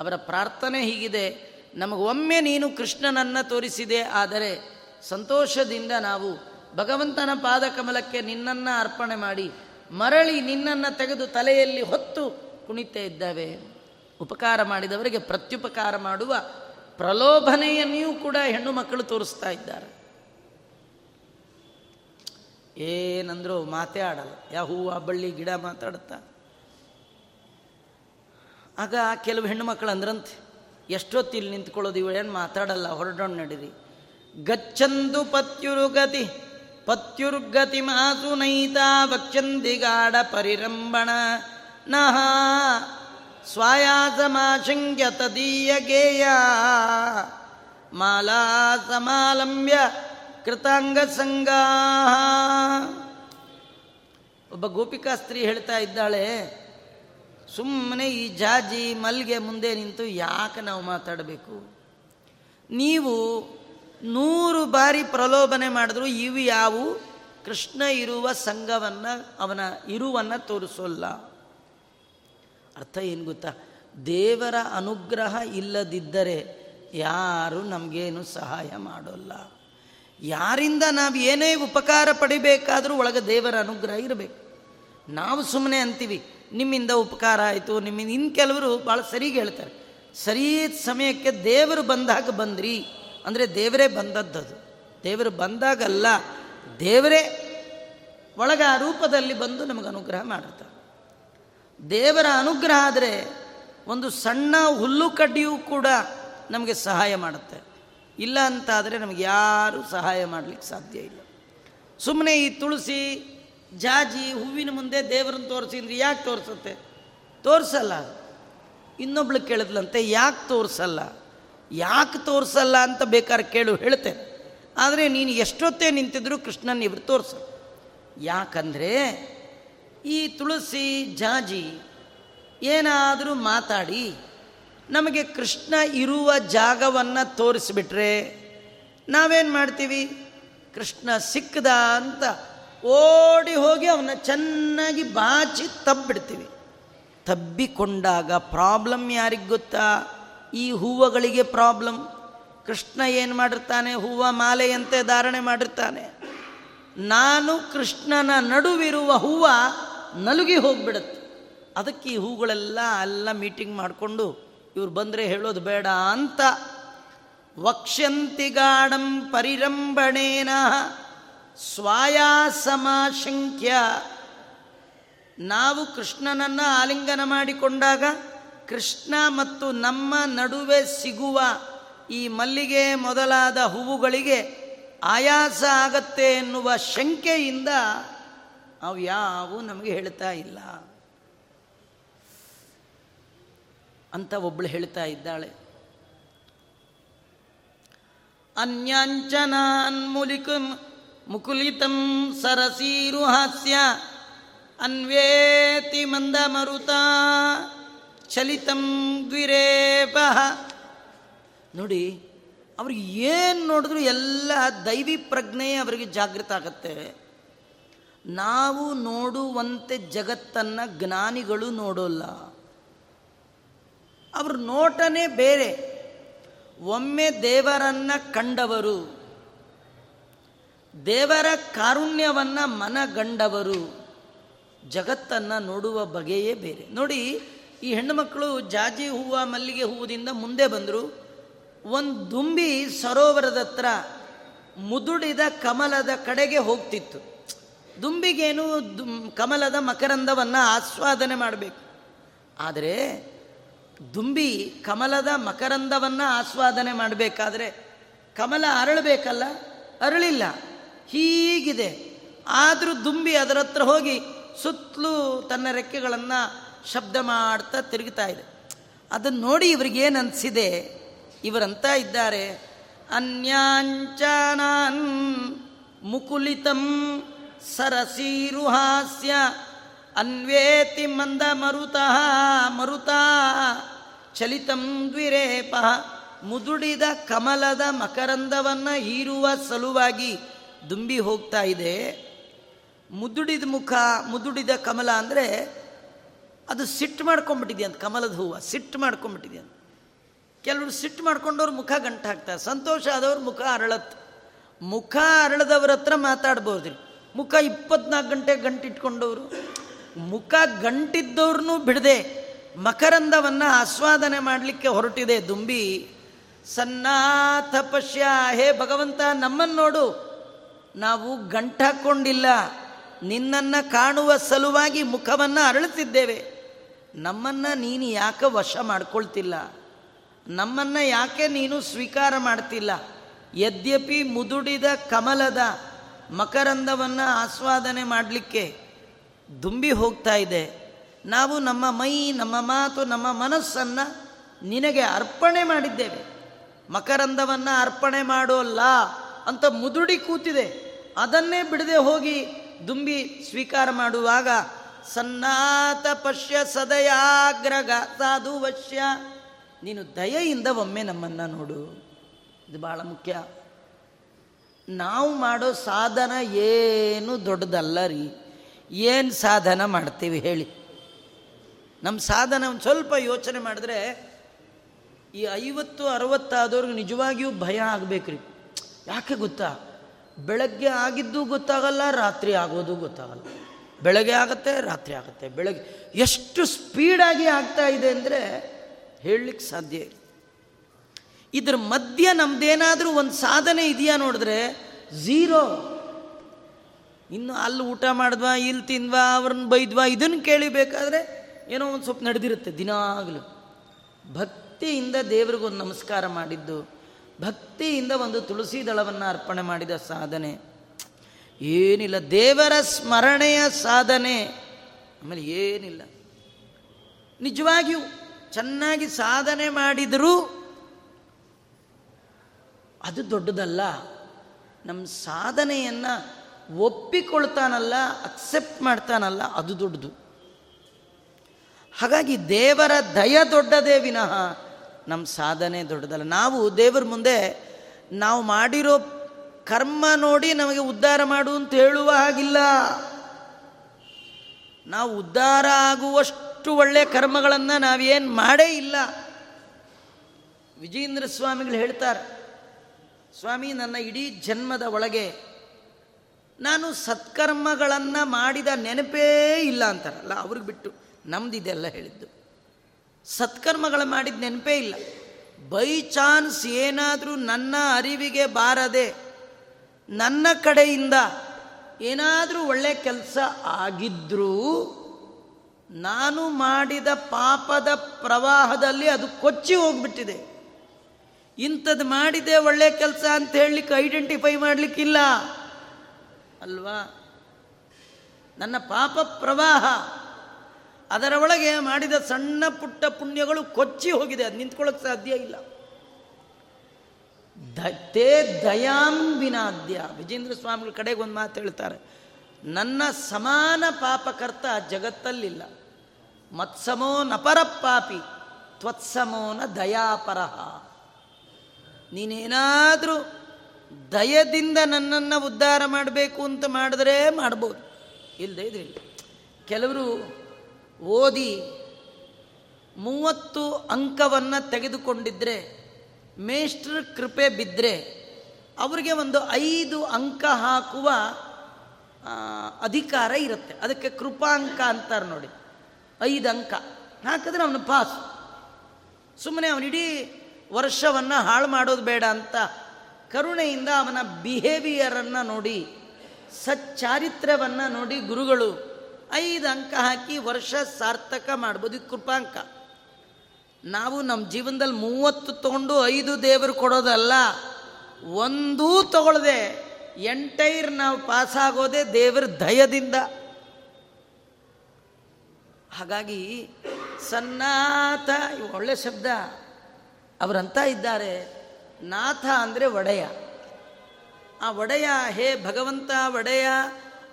ಅವರ ಪ್ರಾರ್ಥನೆ ಹೀಗಿದೆ. ನಮಗೆ ಒಮ್ಮೆ ನೀನು ಕೃಷ್ಣನನ್ನು ತೋರಿಸಿದೆ, ಆದರೆ ಸಂತೋಷದಿಂದ ನಾವು ಭಗವಂತನ ಪಾದಕಮಲಕ್ಕೆ ನಿನ್ನನ್ನು ಅರ್ಪಣೆ ಮಾಡಿ ಮರಳಿ ನಿನ್ನನ್ನು ತೆಗೆದು ತಲೆಯಲ್ಲಿ ಹೊತ್ತು ಕುಣಿತೇ ಇದ್ದಾವೆ. ಉಪಕಾರ ಮಾಡಿದವರಿಗೆ ಪ್ರತ್ಯುಪಕಾರ ಮಾಡುವ ಪ್ರಲೋಭನೆಯನ್ನಿಯೂ ಕೂಡ ಹೆಣ್ಣು ಮಕ್ಕಳು ತೋರಿಸ್ತಾ ಇದ್ದಾರೆ. ಏನಂದ್ರೂ ಮಾತೇ ಆಡಲ್ಲ ಯಾವ ಹೂವು ಬಳ್ಳಿ, ಗಿಡ ಮಾತಾಡುತ್ತಾ ಆಗ ಕೆಲವು ಹೆಣ್ಣು ಮಕ್ಕಳು ಅಂದ್ರಂತೆ ಎಷ್ಟೊತ್ತು ಇಲ್ಲಿ ನಿಂತ್ಕೊಳ್ಳೋದು ಏನು ಮಾತಾಡಲ್ಲ, ಹೊರಡೋಣ ನಡೀರಿ. ಗಚ್ಚಂದು ಪತ್ಯುರುಗತಿ, ಪತ್ಯುರ್ಗತಿ ಮಾತು ನೈತಾ ವಕ್ಷಂದಿಗಾಡ ಪರಿರಂಬಣ ನಹ ಸ್ವಾಯಾಸಮಾಶಂಕ್ಯ ತದೀಯ ಗೇಯ ಮಾಲಾ ಸಮಾಲಂಬ್ಯ ಕೃತಾಂಗ ಸಂಗ ಒಬ್ಬ ಗೋಪಿಕಾ ಸ್ತ್ರೀ ಹೇಳ್ತಾ ಇದ್ದಾಳೆ ಸುಮ್ಮನೆ ಈ ಜಾಜಿ ಮಲ್ಗೆ ಮುಂದೆ ನಿಂತು ಯಾಕೆ ನಾವು ಮಾತಾಡಬೇಕು? ನೀವು ನೂರು ಬಾರಿ ಪ್ರಲೋಭನೆ ಮಾಡಿದ್ರು ಇವು ಯಾವು? ಕೃಷ್ಣ ಇರುವ ಸಂಘವನ್ನು, ಅವನ ಇರುವನ್ನು ತೋರಿಸೋಲ್ಲ. ಅರ್ಥ ಏನು ಗೊತ್ತಾ? ದೇವರ ಅನುಗ್ರಹ ಇಲ್ಲದಿದ್ದರೆ ಯಾರು ನಮಗೇನು ಸಹಾಯ ಮಾಡೋಲ್ಲ. ಯಾರಿಂದ ನಾವು ಏನೇ ಉಪಕಾರ ಪಡಿಬೇಕಾದರೂ ಒಳಗೆ ದೇವರ ಅನುಗ್ರಹ ಇರಬೇಕು. ನಾವು ಸುಮ್ಮನೆ ಅಂತೀವಿ, ನಿಮ್ಮಿಂದ ಉಪಕಾರ ಆಯಿತು, ನಿಮ್ಮಿಂದ ಇನ್ನು ಕೆಲವರು ಭಾಳ ಸರಿಗೆ ಹೇಳ್ತಾರೆ. ಸರಿ ಸಮಯಕ್ಕೆ ದೇವರು ಬಂದಾಗ ಬಂದ್ರಿ, ಅಂದರೆ ದೇವರೇ ಬಂದದ್ದದು. ದೇವರು ಬಂದಾಗಲ್ಲ, ದೇವರೇ ಒಳಗೆ ಆ ರೂಪದಲ್ಲಿ ಬಂದು ನಮಗೆ ಅನುಗ್ರಹ ಮಾಡಿರ್ತಾರೆ. ದೇವರ ಅನುಗ್ರಹ ಆದರೆ ಒಂದು ಸಣ್ಣ ಹುಲ್ಲು ಕಡ್ಡಿಯೂ ಕೂಡ ನಮಗೆ ಸಹಾಯ ಮಾಡುತ್ತೆ. ಇಲ್ಲ ಅಂತಾದರೆ ನಮಗೆ ಯಾರೂ ಸಹಾಯ ಮಾಡಲಿಕ್ಕೆ ಸಾಧ್ಯ ಇಲ್ಲ. ಸುಮ್ಮನೆ ಈ ತುಳಸಿ, ಜಾಜಿ, ಹೂವಿನ ಮುಂದೆ ದೇವರನ್ನು ತೋರಿಸಿ ಅಂದ್ರೆ ಯಾಕೆ ತೋರಿಸುತ್ತೆ? ತೋರಿಸಲ್ಲ. ಇನ್ನೊಬ್ಳು ಕೇಳಿದ್ಲಂತೆ, ಯಾಕೆ ತೋರಿಸಲ್ಲ? ಯಾಕೆ ತೋರಿಸಲ್ಲ ಅಂತ ಬೇಕಾದ್ರೆ ಕೇಳು ಹೇಳುತ್ತೆ ಆದರೆ ನೀನು ಎಷ್ಟೊತ್ತೇ ನಿಂತಿದ್ರು ಕೃಷ್ಣನ್ ಇವರು ತೋರಿಸ ಯಾಕಂದರೆ ಈ ತುಳಸಿ ಜಾಜಿ ಏನಾದರೂ ಮಾತಾಡಿ, ನಮಗೆ ಕೃಷ್ಣ ಇರುವ ಜಾಗವನ್ನು ತೋರಿಸಿಬಿಟ್ರೆ ನಾವೇನು ಮಾಡ್ತೀವಿ? ಕೃಷ್ಣ ಸಿಕ್ಕದ ಅಂತ ಓಡಿ ಹೋಗಿ ಅವನ್ನ ಚೆನ್ನಾಗಿ ಬಾಚಿ ತಬ್ಬಿಡ್ತೀವಿ. ತಬ್ಬಿಕೊಂಡಾಗ ಪ್ರಾಬ್ಲಮ್ ಯಾರಿಗೆ ಗೊತ್ತಾ? ಈ ಹೂವುಗಳಿಗೆ ಪ್ರಾಬ್ಲಮ್. ಕೃಷ್ಣ ಏನು ಮಾಡಿರ್ತಾನೆ? ಹೂವ ಮಾಲೆಯಂತೆ ಧಾರಣೆ ಮಾಡಿರ್ತಾನೆ. ನಾನು ಕೃಷ್ಣನ ನಡುವಿರುವ ಹೂವು ನಲುಗಿ ಹೋಗ್ಬಿಡುತ್ತೆ. ಅದಕ್ಕೆ ಈ ಹೂಗಳೆಲ್ಲ ಎಲ್ಲ ಮೀಟಿಂಗ್ ಮಾಡಿಕೊಂಡು ಇವ್ರು ಬಂದರೆ ಹೇಳೋದು ಬೇಡ ಅಂತ. ವಕ್ಷ್ಯಂತಿಗಾಢಂ ಪರಿರಂಭಣೇನ ಸ್ವಾಯಾಸಮಾಶಂಕ್ಯ ನಾವು ಕೃಷ್ಣನನ್ನು ಆಲಿಂಗನ ಮಾಡಿಕೊಂಡಾಗ ಕೃಷ್ಣ ಮತ್ತು ನಮ್ಮ ನಡುವೆ ಸಿಗುವ ಈ ಮಲ್ಲಿಗೆ ಮೊದಲಾದ ಹೂವುಗಳಿಗೆ ಆಯಾಸ ಆಗತ್ತೆ ಎನ್ನುವ ಶಂಕೆಯಿಂದ ಅವು ಯಾವು ನಮಗೆ ಹೇಳ್ತಾ ಇಲ್ಲ. ಅಂತ ಒಬ್ಬಳು ಹೇಳ್ತಾ ಇದ್ದಾಳೆ. ಅನ್ಯಾಂಚನಾನ್ಮುಲಿಕಂ ಮುಕುಲಿತಂ ಸರಸೀರು ಹಾಸ್ಯ ಅನ್ವೇತಿ ಮಂದ ಮರುತ ಚಲಿತಂ ದ್ವಿರೇಪ. ನೋಡಿ, ಅವ್ರಿಗೆ ಏನು ನೋಡಿದ್ರು ಎಲ್ಲ ದೈವಿ ಪ್ರಜ್ಞೆ ಅವರಿಗೆ ಜಾಗೃತ ಆಗತ್ತೆ. ನಾವು ನೋಡುವಂತೆ ಜಗತ್ತನ್ನು ಜ್ಞಾನಿಗಳು ನೋಡೋಲ್ಲ. ಅವ್ರ ನೋಟನೇ ಬೇರೆ. ಒಮ್ಮೆ ದೇವರನ್ನ ಕಂಡವರು, ದೇವರ ಕಾರುಣ್ಯವನ್ನು ಮನಗಂಡವರು, ಜಗತ್ತನ್ನು ನೋಡುವ ಬಗೆಯೇ ಬೇರೆ. ನೋಡಿ, ಈ ಹೆಣ್ಣುಮಕ್ಕಳು ಜಾಜಿ ಹೂವು ಮಲ್ಲಿಗೆ ಹೂವುದಿಂದ ಮುಂದೆ ಬಂದರು. ಒಂದು ದುಂಬಿ ಸರೋವರದ ಹತ್ರ ಮುದುಡಿದ ಕಮಲದ ಕಡೆಗೆ ಹೋಗ್ತಿತ್ತು. ದುಂಬಿಗೇನು ಕಮಲದ ಮಕರಂದವನ್ನು ಆಸ್ವಾದನೆ ಮಾಡಬೇಕು. ಆದರೆ ದುಂಬಿ ಕಮಲದ ಮಕರಂದವನ್ನು ಆಸ್ವಾದನೆ ಮಾಡಬೇಕಾದ್ರೆ ಕಮಲ ಅರಳಬೇಕಲ್ಲ? ಅರಳಿಲ್ಲ. ಹೀಗಿದೆ. ಆದರೂ ದುಂಬಿ ಅದರ ಹತ್ರ ಹೋಗಿ ಸುತ್ತಲೂ ತನ್ನ ರೆಕ್ಕೆಗಳನ್ನು ಶಬ್ದ ಮಾಡ್ತಾ ತಿರುಗುತ್ತಾ ಇದೆ. ಅದನ್ನು ನೋಡಿ ಇವರಿಗೇನು ಅನಿಸಿದೆ ಇವರಂತ ಇದ್ದಾರೆ. ಅನ್ಯಾಂಚನಾನ್ ಮುಕುಲಿತಂ ಸರಸೀರುಹಾಸ್ಯ ಅನ್ವೇತಿ ಮಂದ ಮರುತಃ ಮರುತ ಚಲಿತಂ ದ್ವಿರೇಪ ಮುದುಡಿದ ಕಮಲದ ಮಕರಂದವನ್ನು ಹೀರುವ ಸಲುವಾಗಿ ದುಂಬಿ ಹೋಗ್ತಾ ಇದೆ. ಮುದುಡಿದ ಮುಖ, ಮುದುಡಿದ ಕಮಲ ಅಂದರೆ ಅದು ಸಿಟ್ಟು ಮಾಡ್ಕೊಂಡ್ಬಿಟ್ಟಿದೆ ಅಂತ, ಕಮಲದ ಹೂವು ಸಿಟ್ಟು ಮಾಡ್ಕೊಂಡ್ಬಿಟ್ಟಿದೆ ಅಂತ. ಕೆಲವರು ಸಿಟ್ಟು ಮಾಡ್ಕೊಂಡವ್ರು ಮುಖ ಗಂಟು ಹಾಕ್ತಾರೆ, ಸಂತೋಷ ಆದವ್ರ ಮುಖ ಅರಳತ್ತು. ಮುಖ ಅರಳದವ್ರ ಹತ್ರ ಮಾತಾಡ್ಬೋದ್ರಿ ಮುಖ ಇಪ್ಪತ್ನಾಲ್ಕು ಗಂಟೆ ಗಂಟಿಟ್ಕೊಂಡವರು. ಮುಖ ಗಂಟಿದ್ದವ್ರನ್ನೂ ಬಿಡದೆ. ಮಕರಂದವನ್ನು ಆಸ್ವಾದನೆ ಮಾಡಲಿಕ್ಕೆ ಹೊರಟಿದೆ ದುಂಬಿ. ಸನ್ನಾಥ ಪಶ್ಯ ಹೇ ಭಗವಂತ ನಮ್ಮನ್ನು ನೋಡು. ನಾವು ಗಂಟಾಕೊಂಡಿಲ್ಲ ನಿನ್ನನ್ನು ಕಾಣುವ ಸಲುವಾಗಿ ಮುಖವನ್ನು ಅರಳುತ್ತಿದ್ದೇವೆ. ನಮ್ಮನ್ನು ನೀನು ಯಾಕೆ ವಶ ಮಾಡ್ಕೊಳ್ತಿಲ್ಲ? ನಮ್ಮನ್ನು ಯಾಕೆ ನೀನು ಸ್ವೀಕಾರ ಮಾಡ್ತಿಲ್ಲ? ಯದ್ಯಪಿ ಮುದುಡಿದ ಕಮಲದ ಮಕರಂದವನ್ನು ಆಸ್ವಾದನೆ ಮಾಡಲಿಕ್ಕೆ ದುಂಬಿ ಹೋಗ್ತಾ ಇದೆ. ನಾವು ನಮ್ಮ ಮೈ, ನಮ್ಮ ಮಾತು, ನಮ್ಮ ಮನಸ್ಸನ್ನು ನಿನಗೆ ಅರ್ಪಣೆ ಮಾಡಿದ್ದೇವೆ. ಮಕರಂದವನ್ನು ಅರ್ಪಣೆ ಮಾಡೋಲ್ಲ ಅಂತ ಮುದುಡಿ ಕೂತಿದೆ. ಅದನ್ನೇ ಬಿಡದೆ ಹೋಗಿ ದುಂಬಿ ಸ್ವೀಕಾರ ಮಾಡುವಾಗ, ಸನ್ನಾತ ಪಶ್ಯ ಸದಯಾಗ್ರಗ ಸಾಧು ವಶ್ಯ, ನೀನು ದಯೆಯಿಂದ ಒಮ್ಮೆ ನಮ್ಮನ್ನು ನೋಡು. ಇದು ಭಾಳ ಮುಖ್ಯ. ನಾವು ಮಾಡೋ ಸಾಧನ ಏನು ದೊಡ್ಡದಲ್ಲ ರೀ. ಏನು ಸಾಧನ ಮಾಡ್ತೀವಿ ಹೇಳಿ. ನಮ್ಮ ಸಾಧನ ಒಂದು ಸ್ವಲ್ಪ ಯೋಚನೆ ಮಾಡಿದ್ರೆ ಈ ಐವತ್ತು ಅರವತ್ತಾದವ್ರಿಗೆ ನಿಜವಾಗಿಯೂ ಭಯ ಆಗಬೇಕ್ರಿ. ಯಾಕೆ ಗೊತ್ತಾ? ಬೆಳಗ್ಗೆ ಆಗಿದ್ದು ಗೊತ್ತಾಗಲ್ಲ, ರಾತ್ರಿ ಆಗೋದು ಗೊತ್ತಾಗಲ್ಲ. ಬೆಳಗ್ಗೆ ಆಗುತ್ತೆ, ರಾತ್ರಿ ಆಗುತ್ತೆ. ಬೆಳಗ್ಗೆ ಎಷ್ಟು ಸ್ಪೀಡಾಗಿ ಆಗ್ತಾ ಇದೆ ಅಂದರೆ ಹೇಳಲಿಕ್ಕೆ ಸಾಧ್ಯ ಇದ್ರ ಮಧ್ಯ ನಮ್ದೇನಾದರೂ ಒಂದು ಸಾಧನೆ ಇದೆಯಾ ನೋಡಿದ್ರೆ, ಝೀರೋ. ಇನ್ನು ಅಲ್ಲಿ ಊಟ ಮಾಡಿದ್ವಾ, ಇಲ್ಲಿ ತಿಂದ್ವಾ, ಅವ್ರನ್ನ ಬೈದ್ವಾ ಇದನ್ನು ಕೇಳಿಬೇಕಾದ್ರೆ ಏನೋ ಒಂದು ಸ್ವಲ್ಪ ನಡೆದಿರುತ್ತೆ ದಿನಾಗಲೂ. ಭಕ್ತಿಯಿಂದ ದೇವರಿಗೊಂದು ನಮಸ್ಕಾರ ಮಾಡಿದ್ದು, ಭಕ್ತಿಯಿಂದ ಒಂದು ತುಳಸಿ ದಳವನ್ನು ಅರ್ಪಣೆ ಮಾಡಿದ ಸಾಧನೆ. ಏನಿಲ್ಲ, ದೇವರ ಸ್ಮರಣೆಯ ಸಾಧನೆ. ಆಮೇಲೆ ಏನಿಲ್ಲ. ನಿಜವಾಗಿಯೂ ಚೆನ್ನಾಗಿ ಸಾಧನೆ ಮಾಡಿದರೂ ಅದು ದೊಡ್ಡದಲ್ಲ. ನಮ್ಮ ಸಾಧನೆಯನ್ನು ಒಪ್ಪಿಕೊಳ್ತಾನಲ್ಲ ಅಕ್ಸೆಪ್ಟ್ ಮಾಡ್ತಾನಲ್ಲ, ಅದು ದೊಡ್ಡದು. ಹಾಗಾಗಿ ದೇವರ ದಯ ದೊಡ್ಡದೇ ವಿನಃ ನಮ್ಮ ಸಾಧನೆ ದೊಡ್ಡದಲ್ಲ. ನಾವು ದೇವರ ಮುಂದೆ ನಾವು ಮಾಡಿರೋ ಕರ್ಮ ನೋಡಿ ನಮಗೆ ಉದ್ಧಾರ ಮಾಡು ಅಂತ ಹೇಳುವ ಹಾಗಿಲ್ಲ. ನಾವು ಉದ್ಧಾರ ಆಗುವಷ್ಟು ಒಳ್ಳೆಯ ಕರ್ಮಗಳನ್ನು ನಾವೇನು ಮಾಡೇ ಇಲ್ಲ. ವಿಜೇಂದ್ರ ಸ್ವಾಮಿಗಳು ಹೇಳ್ತಾರೆ ಸ್ವಾಮಿ, ನನ್ನ ಇಡೀ ಜನ್ಮದ ಒಳಗೆ ನಾನು ಸತ್ಕರ್ಮಗಳನ್ನು ಮಾಡಿದ ನೆನಪೇ ಇಲ್ಲ ಅಂತಾರಲ್ಲ, ಅವ್ರಿಗೆ ಬಿಟ್ಟು ನಮ್ದಿದೆಲ್ಲ ಹೇಳಿದ್ದು. ಸತ್ಕರ್ಮಗಳು ಮಾಡಿದ ನೆನಪೇ ಇಲ್ಲ. ಬೈ ಚಾನ್ಸ್ ಏನಾದರೂ ನನ್ನ ಅರಿವಿಗೆ ಬಾರದೆ, ನನ್ನ ಕಡೆಯಿಂದ ಏನಾದರೂ ಒಳ್ಳೆ ಕೆಲಸ ಆಗಿದ್ರೂ ನಾನು ಮಾಡಿದ ಪಾಪದ ಪ್ರವಾಹದಲ್ಲಿ ಅದು ಕೊಚ್ಚಿ ಹೋಗ್ಬಿಟ್ಟಿದೆ. ಇಂಥದ್ದು ಮಾಡಿದೆ ಒಳ್ಳೆ ಕೆಲಸ ಅಂತ ಹೇಳಲಿಕ್ಕೆ ಐಡೆಂಟಿಫೈ ಮಾಡಲಿಕ್ಕಿಲ್ಲ. ಅಲ್ವಾ? ನನ್ನ ಪಾಪ ಪ್ರವಾಹ. ಅದರ ಒಳಗೆ ಮಾಡಿದ ಸಣ್ಣ ಪುಟ್ಟ ಪುಣ್ಯಗಳು ಕೊಚ್ಚಿ ಹೋಗಿದೆ. ಅದು ನಿಂತ್ಕೊಳ್ಳೋಕೆ ಸಾಧ್ಯ ಇಲ್ಲ. ದತ್ತೇ ದಯಾಂ ವಿನಾದ್ಯ. ವಿಜೇಂದ್ರ ಸ್ವಾಮಿಗಳ ಕಡೆಗೆ ಒಂದು ಮಾತು ಹೇಳ್ತಾರೆ. ನನ್ನ ಸಮಾನ ಪಾಪಕರ್ತ ಜಗತ್ತಲ್ಲಿಲ್ಲ. ಮತ್ಸಮೋ ನಪರ ಪಾಪಿ ತ್ವತ್ಸಮೋನ ದಯಾಪರಹ. ನೀನೇನಾದರೂ ದಯದಿಂದ ನನ್ನನ್ನು ಉದ್ಧಾರ ಮಾಡಬೇಕು ಅಂತ ಮಾಡಿದ್ರೆ ಮಾಡ್ಬೋದು. ಇಲ್ಲದೆ ಇದ್ರಿ. ಕೆಲವರು ಓದಿ ಮೂವತ್ತು ಅಂಕವನ್ನು ತೆಗೆದುಕೊಂಡಿದ್ದರೆ ಮೇಷ್ಟ್ರ ಕೃಪೆ ಬಿದ್ದರೆ ಅವರಿಗೆ ಒಂದು ಐದು ಅಂಕ ಹಾಕುವ ಅಧಿಕಾರ ಇರುತ್ತೆ. ಅದಕ್ಕೆ ಕೃಪಾಂಕ ಅಂತಾರೆ ನೋಡಿ. ಐದು ಅಂಕ. ಹಾಕಿದ್ರೆ ಅವನು ಪಾಸ್. ಸುಮ್ಮನೆ ಅವನಿಡೀ ವರ್ಷವನ್ನು ಹಾಳು ಮಾಡೋದು ಬೇಡ ಅಂತ ಕರುಣೆಯಿಂದ ಅವನ ಬಿಹೇವಿಯರನ್ನು ನೋಡಿ, ಸಚ್ಚಾರಿತ್ರ್ಯವನ್ನು ನೋಡಿ ಗುರುಗಳು ಐದು ಅಂಕ ಹಾಕಿ ವರ್ಷ ಸಾರ್ಥಕ ಮಾಡ್ಬೋದು. ಇದು ಕೃಪಾಂಕ. ನಾವು ನಮ್ಮ ಜೀವನದಲ್ಲಿ ಮೂವತ್ತು ತೊಗೊಂಡು ಐದು ದೇವರು ಕೊಡೋದಲ್ಲ, ಒಂದೂ ತಗೊಳ್ಳದೆ ಎಂಟೈರ್ ನಾವು ಪಾಸಾಗೋದೇ ದೇವರ ದಯದಿಂದ. ಹಾಗಾಗಿ ಸನ್ನಾತ, ಒಳ್ಳೆ ಶಬ್ದ. ಅವರಂತ ಇದ್ದಾರೆ. ನಾಥ ಅಂದರೆ ಒಡೆಯ. ಆ ಒಡೆಯ, ಹೇ ಭಗವಂತ ಒಡೆಯ,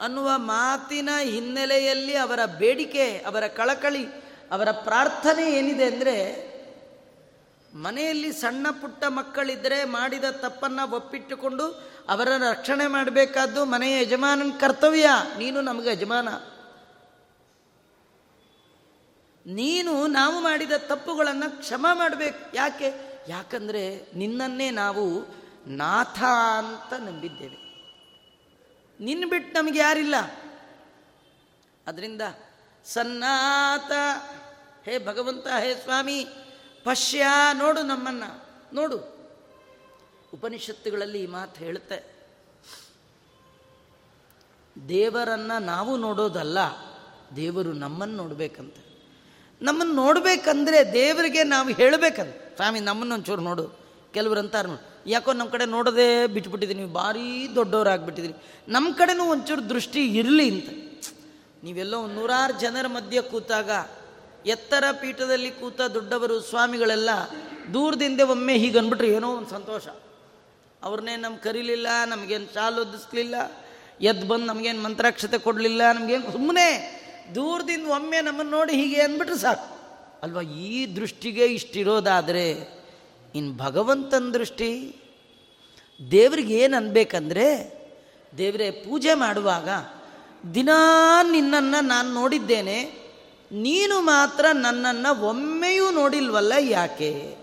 ಅನ್ನುವ ಮಾತಿನ ಹಿನ್ನೆಲೆಯಲ್ಲಿ ಅವರ ಬೇಡಿಕೆ, ಅವರ ಕಳಕಳಿ, ಅವರ ಪ್ರಾರ್ಥನೆ ಏನಿದೆ ಅಂದರೆ, ಮನೆಯಲ್ಲಿ ಸಣ್ಣ ಪುಟ್ಟ ಮಕ್ಕಳಿದ್ದರೆ ಮಾಡಿದ ತಪ್ಪನ್ನು ಒಪ್ಪಿಟ್ಟುಕೊಂಡು ಅವರನ್ನು ರಕ್ಷಣೆ ಮಾಡಬೇಕಾದ್ದು ಮನೆಯ ಯಜಮಾನನ ಕರ್ತವ್ಯ. ನೀನು ನಮಗೆ ಯಜಮಾನ. ನೀನು ನಾವು ಮಾಡಿದ ತಪ್ಪುಗಳನ್ನು ಕ್ಷಮ ಮಾಡಬೇಕು. ಯಾಕೆ? ಯಾಕಂದರೆ ನಿನ್ನನ್ನೇ ನಾವು ನಾಥ ಅಂತ ನಂಬಿದ್ದೇವೆ. ನಿನ್ನ ಬಿಟ್ಟು ನಮಗೆ ಯಾರಿಲ್ಲ. ಅದರಿಂದ ಸನ್ನಾತ, ಹೇ ಭಗವಂತ, ಹೇ ಸ್ವಾಮಿ, ಪಶ್ಯ ನೋಡು ನಮ್ಮನ್ನು. ನೋಡು. ಉಪನಿಷತ್ತುಗಳಲ್ಲಿ ಈ ಮಾತು ಹೇಳುತ್ತೆ. ದೇವರನ್ನು ನಾವು ನೋಡೋದಲ್ಲ, ದೇವರು ನಮ್ಮನ್ನು ನೋಡ್ಬೇಕಂತ. ನಮ್ಮನ್ನು ನೋಡಬೇಕಂದ್ರೆ ದೇವರಿಗೆ ನಾವು ಹೇಳಬೇಕಂತ ಸ್ವಾಮಿ, ನಮ್ಮನ್ನು ಒಂಚೂರು ನೋಡು. ಕೆಲವರು ಅಂತಾರೆ ಯಾಕೋ ನಮ್ಮ ಕಡೆ ನೋಡೋದೇ ಬಿಟ್ಬಿಟ್ಟಿದ್ದೀನಿ ನೀವು ಭಾರೀ ದೊಡ್ಡವರಾಗ್ಬಿಟ್ಟಿದ್ದೀರಿ. ನಮ್ಮ ಕಡೆನೂ ಒಂಚೂರು ದೃಷ್ಟಿ ಇರಲಿ ಅಂತ. ನೀವೆಲ್ಲೋ ನೂರಾರು ಜನರ ಮಧ್ಯೆ ಕೂತಾಗ, ಎತ್ತರ ಪೀಠದಲ್ಲಿ ಕೂತ ದೊಡ್ಡವರು ಸ್ವಾಮಿಗಳೆಲ್ಲ ದೂರದಿಂದ ಒಮ್ಮೆ ಹೀಗೆ ಅಂದ್ಬಿಟ್ರೆ ಏನೋ ಒಂದು ಸಂತೋಷ. ಅವ್ರನ್ನೇ ನಮ್ಗೆ ಕರೀಲಿಲ್ಲ, ನಮಗೇನು ಶಾಲು ಒದಿಸ್ಲಿಲ್ಲ ಎದ್ದು ಬಂದು ನಮಗೇನು ಮಂತ್ರಾಕ್ಷತೆ ಕೊಡಲಿಲ್ಲ, ನಮಗೇನು ಸುಮ್ಮನೆ ದೂರದಿಂದ ಒಮ್ಮೆ ನಮ್ಮನ್ನು ನೋಡಿ ಹೀಗೆ ಅಂದ್ಬಿಟ್ರೆ ಸಾಕು. ಅಲ್ವಾ, ಈ ದೃಷ್ಟಿಗೆ ಇಷ್ಟಿರೋದಾದರೆ ಇನ್ನು ಭಗವಂತನ ದೃಷ್ಟಿ, ದೇವ್ರಿಗೆ ಏನು ಅನ್ಬೇಕಂದ್ರೆ, ದೇವರೇ ಪೂಜೆ ಮಾಡುವಾಗ, ದಿನಾ ನಿನ್ನನ್ನು ನಾನು ನೋಡಿದ್ದೇನೆ, ನೀನು ಮಾತ್ರ ನನ್ನನ್ನು ಒಮ್ಮೆಯೂ ನೋಡಿಲ್ವಲ್ಲ ಯಾಕೆ?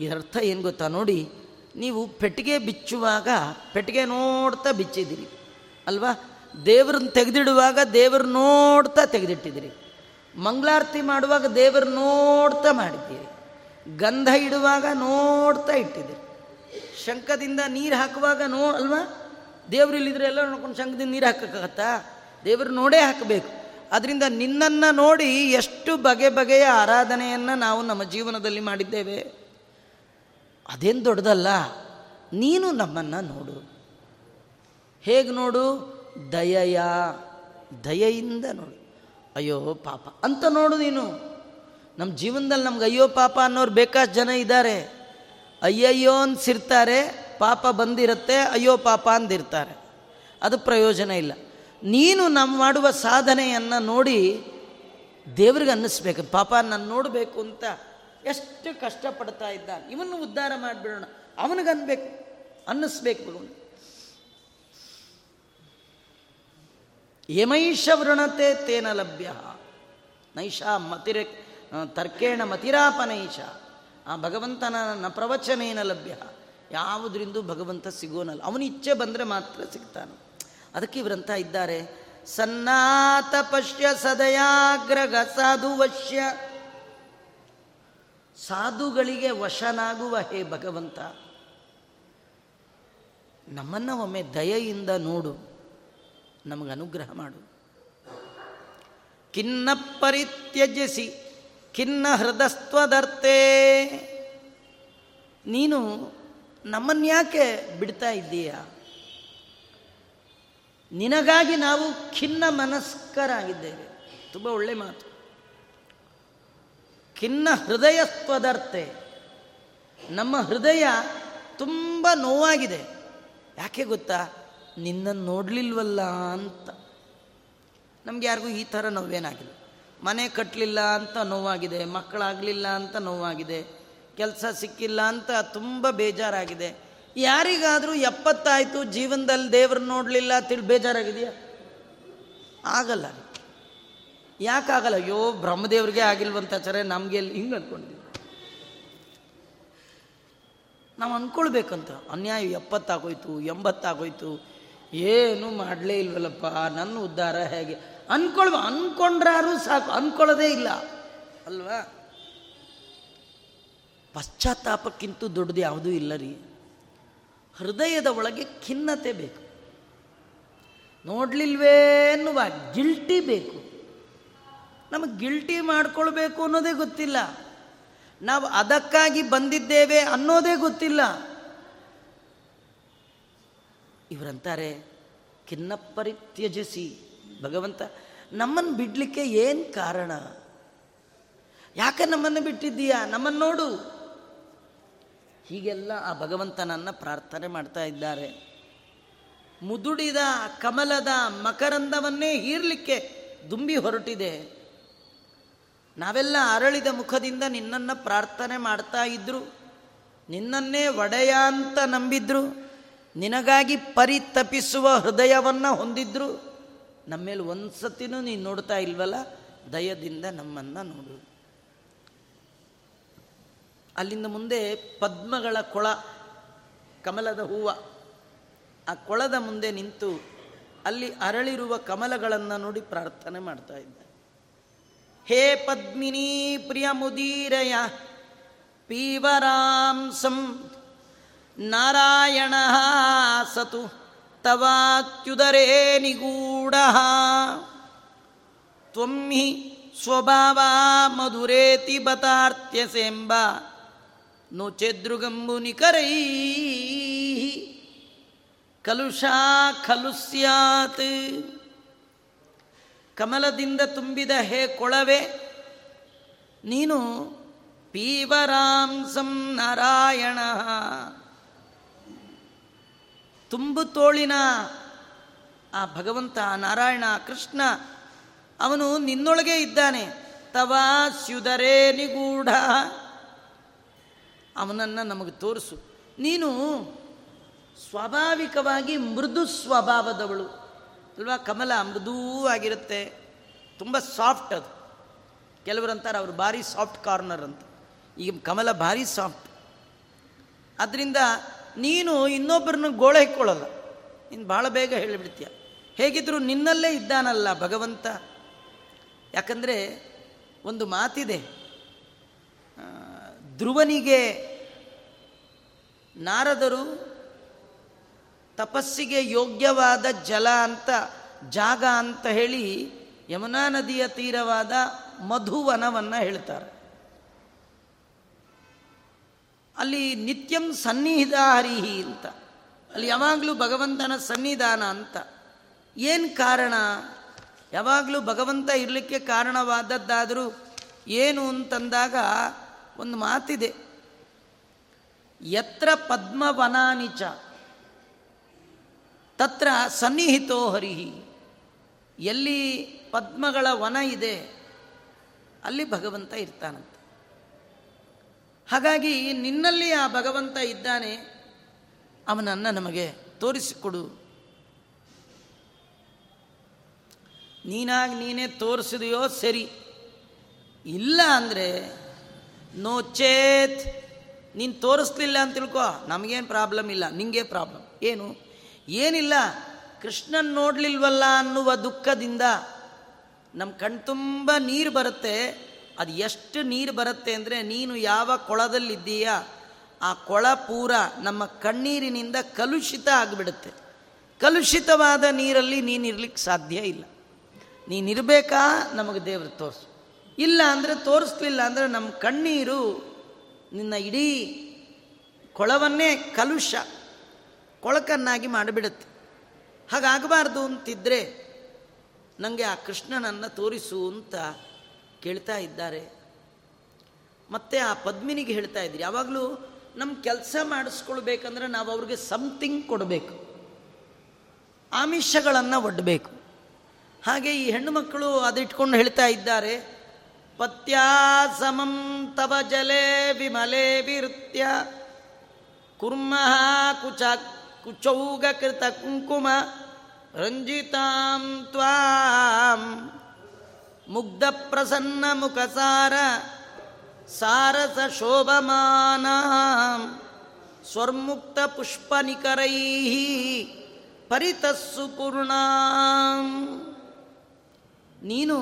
ಇದರ್ಥ ಏನು ಗೊತ್ತಾ ನೋಡಿ, ನೀವು ಪೆಟ್ಟಿಗೆ ಬಿಚ್ಚುವಾಗ, ಪೆಟ್ಟಿಗೆ ನೋಡ್ತಾ ಬಿಚ್ಚಿದ್ದೀರಿ. ಅಲ್ವಾ? ದೇವ್ರನ್ನ ತೆಗೆದಿಡುವಾಗ ದೇವ್ರ ನೋಡ್ತಾ ತೆಗೆದಿಟ್ಟಿದ್ದೀರಿ. ಮಂಗಳಾರತಿ ಮಾಡುವಾಗ ದೇವ್ರ ನೋಡ್ತಾ ಮಾಡಿದ್ದೀರಿ. ಗಂಧ ಇಡುವಾಗ ನೋಡ್ತಾ ಇಟ್ಟಿದ್ದೀರಿ. ಶಂಖದಿಂದ ನೀರು ಹಾಕುವಾಗ ನೋ, ಅಲ್ವಾ? ದೇವ್ರು ಇಲ್ಲಿದ್ರೆ ಎಲ್ಲ ನೋಡ್ಕೊಂಡು ಶಂಖದಿಂದ ನೀರು ಹಾಕೋಕ್ಕಾಗತ್ತಾ? ದೇವರು ನೋಡೇ ಹಾಕಬೇಕು. ಅದರಿಂದ ನಿನ್ನನ್ನು ನೋಡಿ ಎಷ್ಟು ಬಗೆ ಬಗೆಯ ಆರಾಧನೆಯನ್ನು ನಾವು ನಮ್ಮ ಜೀವನದಲ್ಲಿ ಮಾಡಿದ್ದೇವೆ. ಅದೇನು ದೊಡ್ಡದಲ್ಲ, ನೀನು ನಮ್ಮನ್ನು ನೋಡು. ಹೇಗೆ ನೋಡು? ದಯೆಯ, ದಯೆಯಿಂದ ನೋಡು. ಅಯ್ಯೋ ಪಾಪ. ಅಂತ ನೋಡು ನೀನು. ನಮ್ಮ ಜೀವನದಲ್ಲಿ ನಮ್ಗೆ ಅಯ್ಯೋ ಪಾಪ ಅನ್ನೋರು ಬೇಕಾಷ್ಟು ಜನ ಇದ್ದಾರೆ. ಅಯ್ಯಯ್ಯೋ ಅನ್ಸಿರ್ತಾರೆ ಪಾಪ ಬಂದಿರುತ್ತೆ, ಅಯ್ಯೋ ಪಾಪ ಅಂದಿರ್ತಾರೆ ಅದು ಪ್ರಯೋಜನ ಇಲ್ಲ. ನೀನು ನಮ್ಮ ಮಾಡುವ ಸಾಧನೆಯನ್ನು ನೋಡಿ ದೇವ್ರಿಗೆ ಅನ್ನಿಸ್ಬೇಕು. ಪಾಪ ನಾನು ನೋಡಬೇಕು ಅಂತ ಎಷ್ಟು ಕಷ್ಟಪಡ್ತಾ ಇದ್ದ ಇವನು ಉದ್ಧಾರ ಮಾಡಿಬಿಡೋಣ. ಅವನಿಗನ್ಬೇಕು. ಅನ್ನಿಸ್ಬೇಕು ಭಗವಂತ ಯಮೈಷ ವೃಣತೆ ತೇನ ಲಭ್ಯ. ನೈಷ ಮತಿರ ತರ್ಕೇಣ ಮತಿರಾಪನೈಷ. ಆ ಭಗವಂತನ ನ ಪ್ರವಚನೇನ ಲಭ್ಯ. ಯಾವುದರಿಂದ ಭಗವಂತ ಸಿಗೋನಲ್ಲ. ಅವನು ಇಚ್ಛೆ ಬಂದರೆ ಮಾತ್ರ ಸಿಗ್ತಾನೆ. ಅದಕ್ಕೆ ಇವರಂತ ಇದ್ದಾರೆ. ಸನ್ನಾತ ಪಶ್ಯ ಸದಯಾಗ್ರಗ ಸಾಧು ವಶ್ಯ ಸಾಧುಗಳಿಗೆ ವಶನಾಗುವ ಹೇ ಭಗವಂತ. ನಮ್ಮನ್ನು ಒಮ್ಮೆ ದಯೆಯಿಂದ ನೋಡು. ನಮಗೆ ಅನುಗ್ರಹ ಮಾಡು. ಖಿನ್ನ ಪರಿತ್ಯಜಿಸಿ ಖಿನ್ನ ಹೃದಸ್ತ್ವದರ್ಥೇ ನೀನು ನಮ್ಮನ್ಯಾಕೆ ಬಿಡ್ತಾ ಇದ್ದೀಯ? ನಿನಗಾಗಿ ನಾವು ಖಿನ್ನ ಮನಸ್ಕರಾಗಿದ್ದೇವೆ. ತುಂಬ ಒಳ್ಳೆ ಮಾತು. ಖಿನ್ನ ಹೃದಯಸ್ತ್ವದರ್ತೆ. ನಮ್ಮ ಹೃದಯ ತುಂಬ ನೋವಾಗಿದೆ. ಯಾಕೆ ಗೊತ್ತಾ? ನಿನ್ನನ್ನು ನೋಡಲಿಲ್ವಲ್ಲ ಅಂತ. ನಮ್ಗೆ ಯಾರಿಗೂ ಈ ಥರ ನೋವೇನಾಗಿಲ್ಲ. ಮನೆ ಕಟ್ಟಲಿಲ್ಲ ಅಂತ ನೋವಾಗಿದೆ, ಮಕ್ಕಳಾಗಲಿಲ್ಲ ಅಂತ ನೋವಾಗಿದೆ, ಕೆಲಸ ಸಿಕ್ಕಿಲ್ಲ ಅಂತ ತುಂಬ ಬೇಜಾರಾಗಿದೆ. ಯಾರಿಗಾದರೂ ಎಪ್ಪತ್ತಾಯಿತು, ಜೀವನದಲ್ಲಿ ದೇವ್ರನ್ನ ನೋಡಲಿಲ್ಲ ತಿಳಿ ಬೇಜಾರಾಗಿದೆಯಾ? ಆಗಲ್ಲ. ಯಾಕಾಗಲ್ಲ? ಅಯ್ಯೋ, ಬ್ರಹ್ಮದೇವ್ರಿಗೆ ಆಗಿಲ್ವಂತ ಚರೆ ನಮಗೆ ಹಿಂಗೆ ಅಂದ್ಕೊಂಡಿದ್ದೀವಿ ನಾವು ಅಂದ್ಕೊಳ್ಬೇಕಂತ ಅನ್ಯಾಯ ಎಪ್ಪತ್ತಾಗೋಯ್ತು, ಎಂಬತ್ತಾಗೋಯ್ತು ಏನು ಮಾಡಲೇ ಇಲ್ವಲ್ಲಪ್ಪ, ನನ್ನ ಉದ್ಧಾರ ಹೇಗೆ? ಅನ್ಕೊಳ್ಬ ಅನ್ಕೊಂಡ್ರಾರು ಸಾಕು, ಅನ್ಕೊಳ್ಳೋದೇ ಇಲ್ಲ. ಅಲ್ವಾ? ಪಶ್ಚಾತ್ತಾಪಕ್ಕಿಂತ ದೊಡ್ಡದು ಯಾವುದೂ ಇಲ್ಲ ರೀ. ಹೃದಯದ ಒಳಗೆ ಖಿನ್ನತೆ ಬೇಕು. ನೋಡ್ಲಿಲ್ವೇ ಅನ್ನುವ ಗಿಲ್ಟಿ ಬೇಕು. ನಮಗೆ ಗಿಲ್ಟಿ ಮಾಡ್ಕೊಳ್ಬೇಕು ಅನ್ನೋದೇ ಗೊತ್ತಿಲ್ಲ. ನಾವು ಅದಕ್ಕಾಗಿ ಬಂದಿದ್ದೇವೆ ಅನ್ನೋದೇ ಗೊತ್ತಿಲ್ಲ. ಇವರಂತಾರೆ ಖಿನ್ನ ಪರಿತ್ಯಜಿಸಿ ಭಗವಂತ ನಮ್ಮನ್ನು ಬಿಡಲಿಕ್ಕೆ ಏನು ಕಾರಣ? ಯಾಕೆ ನಮ್ಮನ್ನು ಬಿಟ್ಟಿದ್ದೀಯಾ? ನಮ್ಮನ್ನು ನೋಡು. ಹೀಗೆಲ್ಲ ಆ ಭಗವಂತನನ್ನು ಪ್ರಾರ್ಥನೆ ಮಾಡ್ತಾ ಇದ್ದಾರೆ. ಮುದುಡಿದ, ಕಮಲದ, ಮಕರಂದವನ್ನೇ ಹೀರ್ಲಿಕ್ಕೆ ದುಂಬಿ ಹೊರಟಿದೆ. ನಾವೆಲ್ಲ ಅರಳಿದ ಮುಖದಿಂದ ನಿನ್ನನ್ನು ಪ್ರಾರ್ಥನೆ ಮಾಡ್ತಾ ಇದ್ರು. ನಿನ್ನನ್ನೇ ಒಡೆಯ ಅಂತ ನಂಬಿದ್ರು. ನಿನಗಾಗಿ ಪರಿತಪಿಸುವ ಹೃದಯವನ್ನು ಹೊಂದಿದ್ರು, ನಮ್ಮೇಲೆ ಒಂದು ಸತಿನೂ ನೀನು ನೋಡ್ತಾ ಇಲ್ವಲ್ಲ? ದಯದಿಂದ ನಮ್ಮನ್ನು ನೋಡು. ಅಲ್ಲಿಂದ ಮುಂದೆ ಪದ್ಮಗಳ ಕೊಳ, ಕಮಲದ ಹೂವ. ಆ ಕೊಳದ ಮುಂದೆ ನಿಂತು ಅಲ್ಲಿ ಅರಳಿರುವ ಕಮಲಗಳನ್ನು ನೋಡಿ ಪ್ರಾರ್ಥನೆ ಮಾಡ್ತಾ ಇದ್ದ. ಹೇ ಪದ್ಮಿನಿ ಪ್ರಿಯ ಮುದೀರಯ ಪೀವರಾಂಸಂ ನಾರಾಯಣ ಸತು ತವಾತ್ಯುದರೇ ನಿಗೂಢ. ತ್ವಂ ಸ್ವಭಾವ ಮಧುರೇತಿ ಬತಾರ್ತ್ಯಸೆಂಬ. ನೋ ಚೇದೃಗಂಬು ನಿಕರೈ ಕಲುಷಾ ಖಲು ಸ್ಯಾತ್. ಕಮಲದಿಂದ ತುಂಬಿದ ಹೇ ಕೊಳವೆ, ನೀನು ಪೀವರಾಂಸಂ ನಾರಾಯಣ. ತುಂಬು ತೋಳಿನ ಆ ಭಗವಂತ, ನಾರಾಯಣ, ಕೃಷ್ಣ, ಅವನು ನಿನ್ನೊಳಗೆ ಇದ್ದಾನೆ. ತವಾ ಸ್ಯುದರೇ ನಿಗೂಢ. ಅವನನ್ನು ನಮಗೆ ತೋರಿಸು. ನೀನು ಸ್ವಾಭಾವಿಕವಾಗಿ ಮೃದು ಸ್ವಭಾವದವಳು. ಅಲ್ವಾ? ಕಮಲ ಮೃದೂ ಆಗಿರುತ್ತೆ. ತುಂಬ ಸಾಫ್ಟ್ ಅದು. ಕೆಲವರು ಅಂತಾರೆ ಅವರು ಭಾರಿ ಸಾಫ್ಟ್ ಕಾರ್ನರ್ ಅಂತ. ಈಗ ಕಮಲ ಭಾರಿ ಸಾಫ್ಟ್. ಅದರಿಂದ ನೀನು ಇನ್ನೊಬ್ಬರನ್ನ ಗೋಳೆ ಹಿಕ್ಕೊಳ್ಳಲ್ಲ ನೀನು ಭಾಳ ಬೇಗ ಹೇಳಿಬಿಡ್ತೀಯ. ಹೇಗಿದ್ರು ನಿನ್ನಲ್ಲೇ ಇದ್ದಾನಲ್ಲ ಭಗವಂತ? ಯಾಕಂದರೆ ಒಂದು ಮಾತಿದೆ. ಧ್ರುವನಿಗೆ ನಾರದರು ತಪಸ್ಸಿಗೆ ಯೋಗ್ಯವಾದ ಜಲ ಅಂತ, ಜಾಗ ಅಂತ ಹೇಳಿ ಯಮುನಾ ನದಿಯ ತೀರವಾದ ಮಧುವನವನ್ನು ಹೇಳ್ತಾರೆ. ಅಲ್ಲಿ ನಿತ್ಯಂ ಸನ್ನಿಧಾರಿಹಿ ಅಂತ. ಅಲ್ಲಿ ಯಾವಾಗಲೂ ಭಗವಂತನ ಸನ್ನಿಧಾನ ಅಂತ. ಏನು ಕಾರಣ? ಯಾವಾಗಲೂ ಭಗವಂತ ಇರಲಿಕ್ಕೆ ಕಾರಣವಾದದ್ದಾದರೂ ಏನು ಅಂತಂದಾಗ ಒಂದು ಮಾತಿದೆ. ಯತ್ರ ಪದ್ಮವನಾನಿಚ ತತ್ರ ಸನ್ನಿಹಿತೋ ಹರಿಹಿ ಎಲ್ಲಿ ಪದ್ಮಗಳ ವನ ಇದೆ, ಅಲ್ಲಿ ಭಗವಂತ ಇರ್ತಾನಂತ. ಹಾಗಾಗಿ ನಿನ್ನಲ್ಲಿ ಆ ಭಗವಂತ ಇದ್ದಾನೆ, ಅವನನ್ನು ನಮಗೆ ತೋರಿಸಿಕೊಡು. ನೀನಾಗಿ ನೀನೇ ತೋರಿಸಿದೆಯೋ ಸರಿ. ಇಲ್ಲ ಅಂದರೆ, ನೋ ಚೇತ್, ನೀನು ತೋರಿಸ್ಲಿಲ್ಲ ಅಂತ ತಿಳ್ಕೊ. ನಮಗೇನು ಪ್ರಾಬ್ಲಮ್ ಇಲ್ಲ, ನಿಂಗೆ ಪ್ರಾಬ್ಲಮ್. ಏನು? ಏನಿಲ್ಲ, ಕೃಷ್ಣನ್ ನೋಡಲಿಲ್ವಲ್ಲ ಅನ್ನುವ ದುಃಖದಿಂದ ನಮ್ಮ ಕಣ್ತುಂಬ ನೀರು ಬರುತ್ತೆ. ಅದು ಎಷ್ಟು ನೀರು ಬರುತ್ತೆ ಅಂದರೆ ನೀನು ಯಾವ ಕೊಳದಲ್ಲಿದ್ದೀಯ, ಆ ಕೊಳ ಪೂರ ನಮ್ಮ ಕಣ್ಣೀರಿನಿಂದ ಕಲುಷಿತ ಆಗಿಬಿಡುತ್ತೆ. ಕಲುಷಿತವಾದ ನೀರಲ್ಲಿ ನೀನು ಇರ್ಲಿಕ್ಕೆ ಸಾಧ್ಯ ಇಲ್ಲ. ನೀನಿರಬೇಕಾ ನಮಗೆ ದೇವರು ತೋರಿಸು. ಇಲ್ಲ ಅಂದರೆ ತೋರಿಸ್ಲಿಲ್ಲ ಅಂದರೆ ನಮ್ಮ ಕಣ್ಣೀರು ನಿನ್ನ ಇಡೀ ಕೊಳವನ್ನೇ ಕಲುಷ, ಕೊಳಕನ್ನಾಗಿ ಮಾಡಿಬಿಡುತ್ತೆ. ಹಾಗಾಗಬಾರ್ದು ಅಂತಿದ್ದರೆ ನನಗೆ ಆ ಕೃಷ್ಣನನ್ನು ತೋರಿಸು ಅಂತ ಕೇಳ್ತಾ ಇದ್ದಾರೆ. ಮತ್ತೆ ಆ ಪದ್ಮಿನಿಗೆ ಹೇಳ್ತಾ ಇದ್ರಿ ಯಾವಾಗಲೂ ನಮ್ಮ ಕೆಲಸ ಮಾಡಿಸ್ಕೊಳ್ಬೇಕಂದ್ರೆ ನಾವು ಅವ್ರಿಗೆ ಸಮಥಿಂಗ್ ಕೊಡಬೇಕು. ಆಮಿಷಗಳನ್ನು ಒಡ್ಡಬೇಕು ಹಾಗೆ ಈ ಹೆಣ್ಣು ಮಕ್ಕಳು ಅದಿಟ್ಕೊಂಡು ಹೇಳ್ತಾ ಇದ್ದಾರೆ ಪತ್ಯಾ ತವ ಜಲೇ ವಿಮಲೆ ವಿರುತ್ಯ ಕುರ್ಮಃ ಕುಚ ಕುಚೌಗಕೃತ ಕುಂಕುಮ ರಂಜಿತಾಂ ತ್ವಾಂ ಮುಗ್ಧ ಪ್ರಸನ್ನ ಮುಖಸಾರ ಸಾರಸ ಶೋಭಮಾನ. ಸ್ವರ್ಮುಕ್ತ ಪುಷ್ಪನಿಕರೈ ಪರಿತಸ್ಸು ಪೂರ್ಣ ನೀನು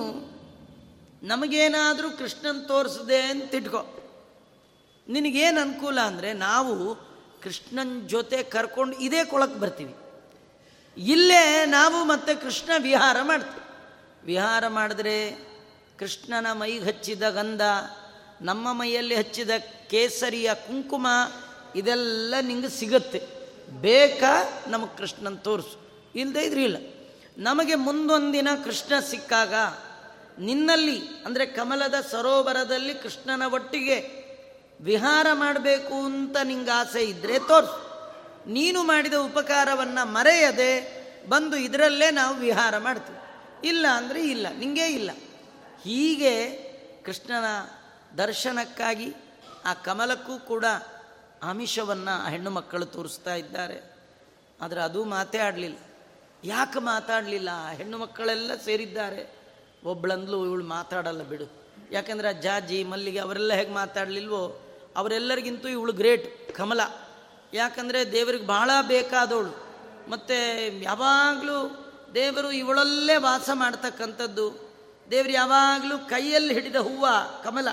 ನಮಗೇನಾದರೂ ಕೃಷ್ಣನ್ ತೋರಿಸದೆ ಅಂತಿಟ್ಕೋ. ನಿನಗೇನು ಅನುಕೂಲ ಅಂದರೆ ನಾವು ಕೃಷ್ಣನ ಜೊತೆ ಕರ್ಕೊಂಡು ಇದೇ ಕೊಳಕ್ಕೆ ಬರ್ತೀವಿ. ಇಲ್ಲೇ ನಾವು ಮತ್ತೆ ಕೃಷ್ಣ ವಿಹಾರ ಮಾಡ್ತೀವಿ. ವಿಹಾರ ಮಾಡಿದ್ರೆ ಕೃಷ್ಣನ ಮೈಗೆ ಹಚ್ಚಿದ ಗಂಧ, ನಮ್ಮ ಮೈಯಲ್ಲಿ ಹಚ್ಚಿದ ಕೇಸರಿಯ ಕುಂಕುಮ, ಇದೆಲ್ಲ ನಿಂಗೆ ಸಿಗುತ್ತೆ. ಬೇಕಾ ನಮಗೆ ಕೃಷ್ಣನ ತೋರಿಸು. ಇಲ್ಲದೆ ಇದ್ರೆ ಇಲ್ಲ. ನಮಗೆ ಮುಂದೊಂದಿನ ಕೃಷ್ಣ ಸಿಕ್ಕಾಗ ನಿನ್ನಲ್ಲಿ, ಅಂದರೆ ಕಮಲದ ಸರೋವರದಲ್ಲಿ ಕೃಷ್ಣನ ಒಟ್ಟಿಗೆ ವಿಹಾರ ಮಾಡಬೇಕು ಅಂತ ನಿಂಗೆ ಆಸೆ ಇದ್ದರೆ ತೋರಿಸು. ನೀನು ಮಾಡಿದ ಉಪಕಾರವನ್ನು ಮರೆಯದೆ ಬಂದು ಇದರಲ್ಲೇ ನಾವು ವಿಹಾರ ಮಾಡ್ತೀವಿ. ಇಲ್ಲ ಅಂದರೆ ಇಲ್ಲ, ನಿಂಗೇ ಇಲ್ಲ. ಹೀಗೆ ಕೃಷ್ಣನ ದರ್ಶನಕ್ಕಾಗಿ ಆ ಕಮಲಕ್ಕೂ ಕೂಡ ಆಮಿಷವನ್ನು ಹೆಣ್ಣು ಮಕ್ಕಳು ತೋರಿಸ್ತಾ ಇದ್ದಾರೆ. ಆದರೆ ಅದು ಮಾತೇ ಆಡಲಿಲ್ಲ. ಯಾಕೆ ಮಾತಾಡಲಿಲ್ಲ? ಹೆಣ್ಣು ಮಕ್ಕಳೆಲ್ಲ ಸೇರಿದ್ದಾರೆ. ಒಬ್ಬಳಂದ್ಲು ಇವಳು ಮಾತಾಡಲ್ಲ ಬಿಡು. ಯಾಕಂದರೆ ಜಾಜಿ, ಮಲ್ಲಿಗೆ ಅವರೆಲ್ಲ ಹೇಗೆ ಮಾತಾಡಲಿಲ್ವೋ, ಅವರೆಲ್ಲರಿಗಿಂತೂ ಇವಳು ಗ್ರೇಟ್, ಕಮಲ. ಯಾಕಂದರೆ ದೇವರಿಗೆ ಭಾಳ ಬೇಕಾದವಳು. ಮತ್ತು ಯಾವಾಗಲೂ ದೇವರು ಇವಳಲ್ಲೇ ವಾಸ ಮಾಡ್ತಕ್ಕಂಥದ್ದು. ದೇವರು ಯಾವಾಗಲೂ ಕೈಯಲ್ಲಿ ಹಿಡಿದ ಹೂವು, ಕಮಲ,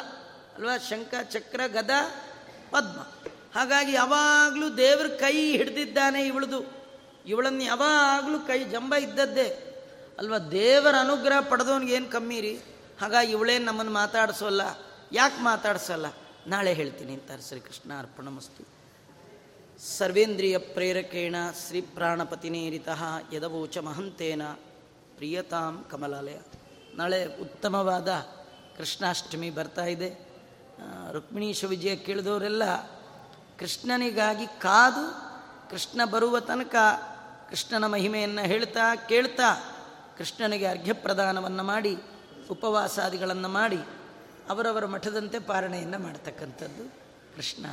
ಅಲ್ವಾ? ಶಂಖ, ಚಕ್ರ, ಗದ, ಪದ್ಮ. ಹಾಗಾಗಿ ಯಾವಾಗಲೂ ದೇವ್ರ ಕೈ ಹಿಡಿದಿದ್ದಾನೆ ಇವಳದು. ಇವಳನ್ನು ಯಾವಾಗಲೂ ಕೈ ಜಂಬ ಇದ್ದದ್ದೇ. ಅಲ್ವಾ? ದೇವರ ಅನುಗ್ರಹ ಪಡೆದವನಿಗೆ ಏನು ಕಮ್ಮಿ ರೀ? ಹಾಗಾಗಿ ಇವಳೇನು ನಮ್ಮನ್ನು ಮಾತಾಡಿಸೋಲ್ಲ. ಯಾಕೆ ಮಾತಾಡಿಸೋಲ್ಲ? ನಾಳೆ ಹೇಳ್ತೀನಿ ಅಂತಾರೆ ಶ್ರೀಕೃಷ್ಣ ಅರ್ಪಣಮಸ್ತು ಸರ್ವೇಂದ್ರಿಯ ಪ್ರೇರಕೇಣ ಶ್ರೀ ಪ್ರಾಣಪತಿನೇರಿತ ಯದವೋಚ ಮಹಂತೇನ ಪ್ರಿಯತಾಂ ಕಮಲಾಲಯ. ನಾಳೆ ಉತ್ತಮವಾದ ಕೃಷ್ಣಾಷ್ಟಮಿ ಬರ್ತಾ ಇದೆ. ರುಕ್ಮಿಣೀಶ ವಿಜಯ ಕೇಳಿದವರೆಲ್ಲ ಕೃಷ್ಣನಿಗಾಗಿ ಕಾದು ಕೃಷ್ಣ ಬರುವ ತನಕ ಕೃಷ್ಣನ ಮಹಿಮೆಯನ್ನು ಹೇಳ್ತಾ, ಕೇಳ್ತಾ ಕೃಷ್ಣನಿಗೆ ಅರ್ಘ್ಯ ಪ್ರದಾನವನ್ನು ಮಾಡಿ, ಉಪವಾಸಾದಿಗಳನ್ನು ಮಾಡಿ ಅವರವರ ಮಠದಂತೆ ಪಾರಣೆಯನ್ನು ಮಾಡ್ತಕ್ಕಂಥದ್ದು ಕೃಷ್ಣ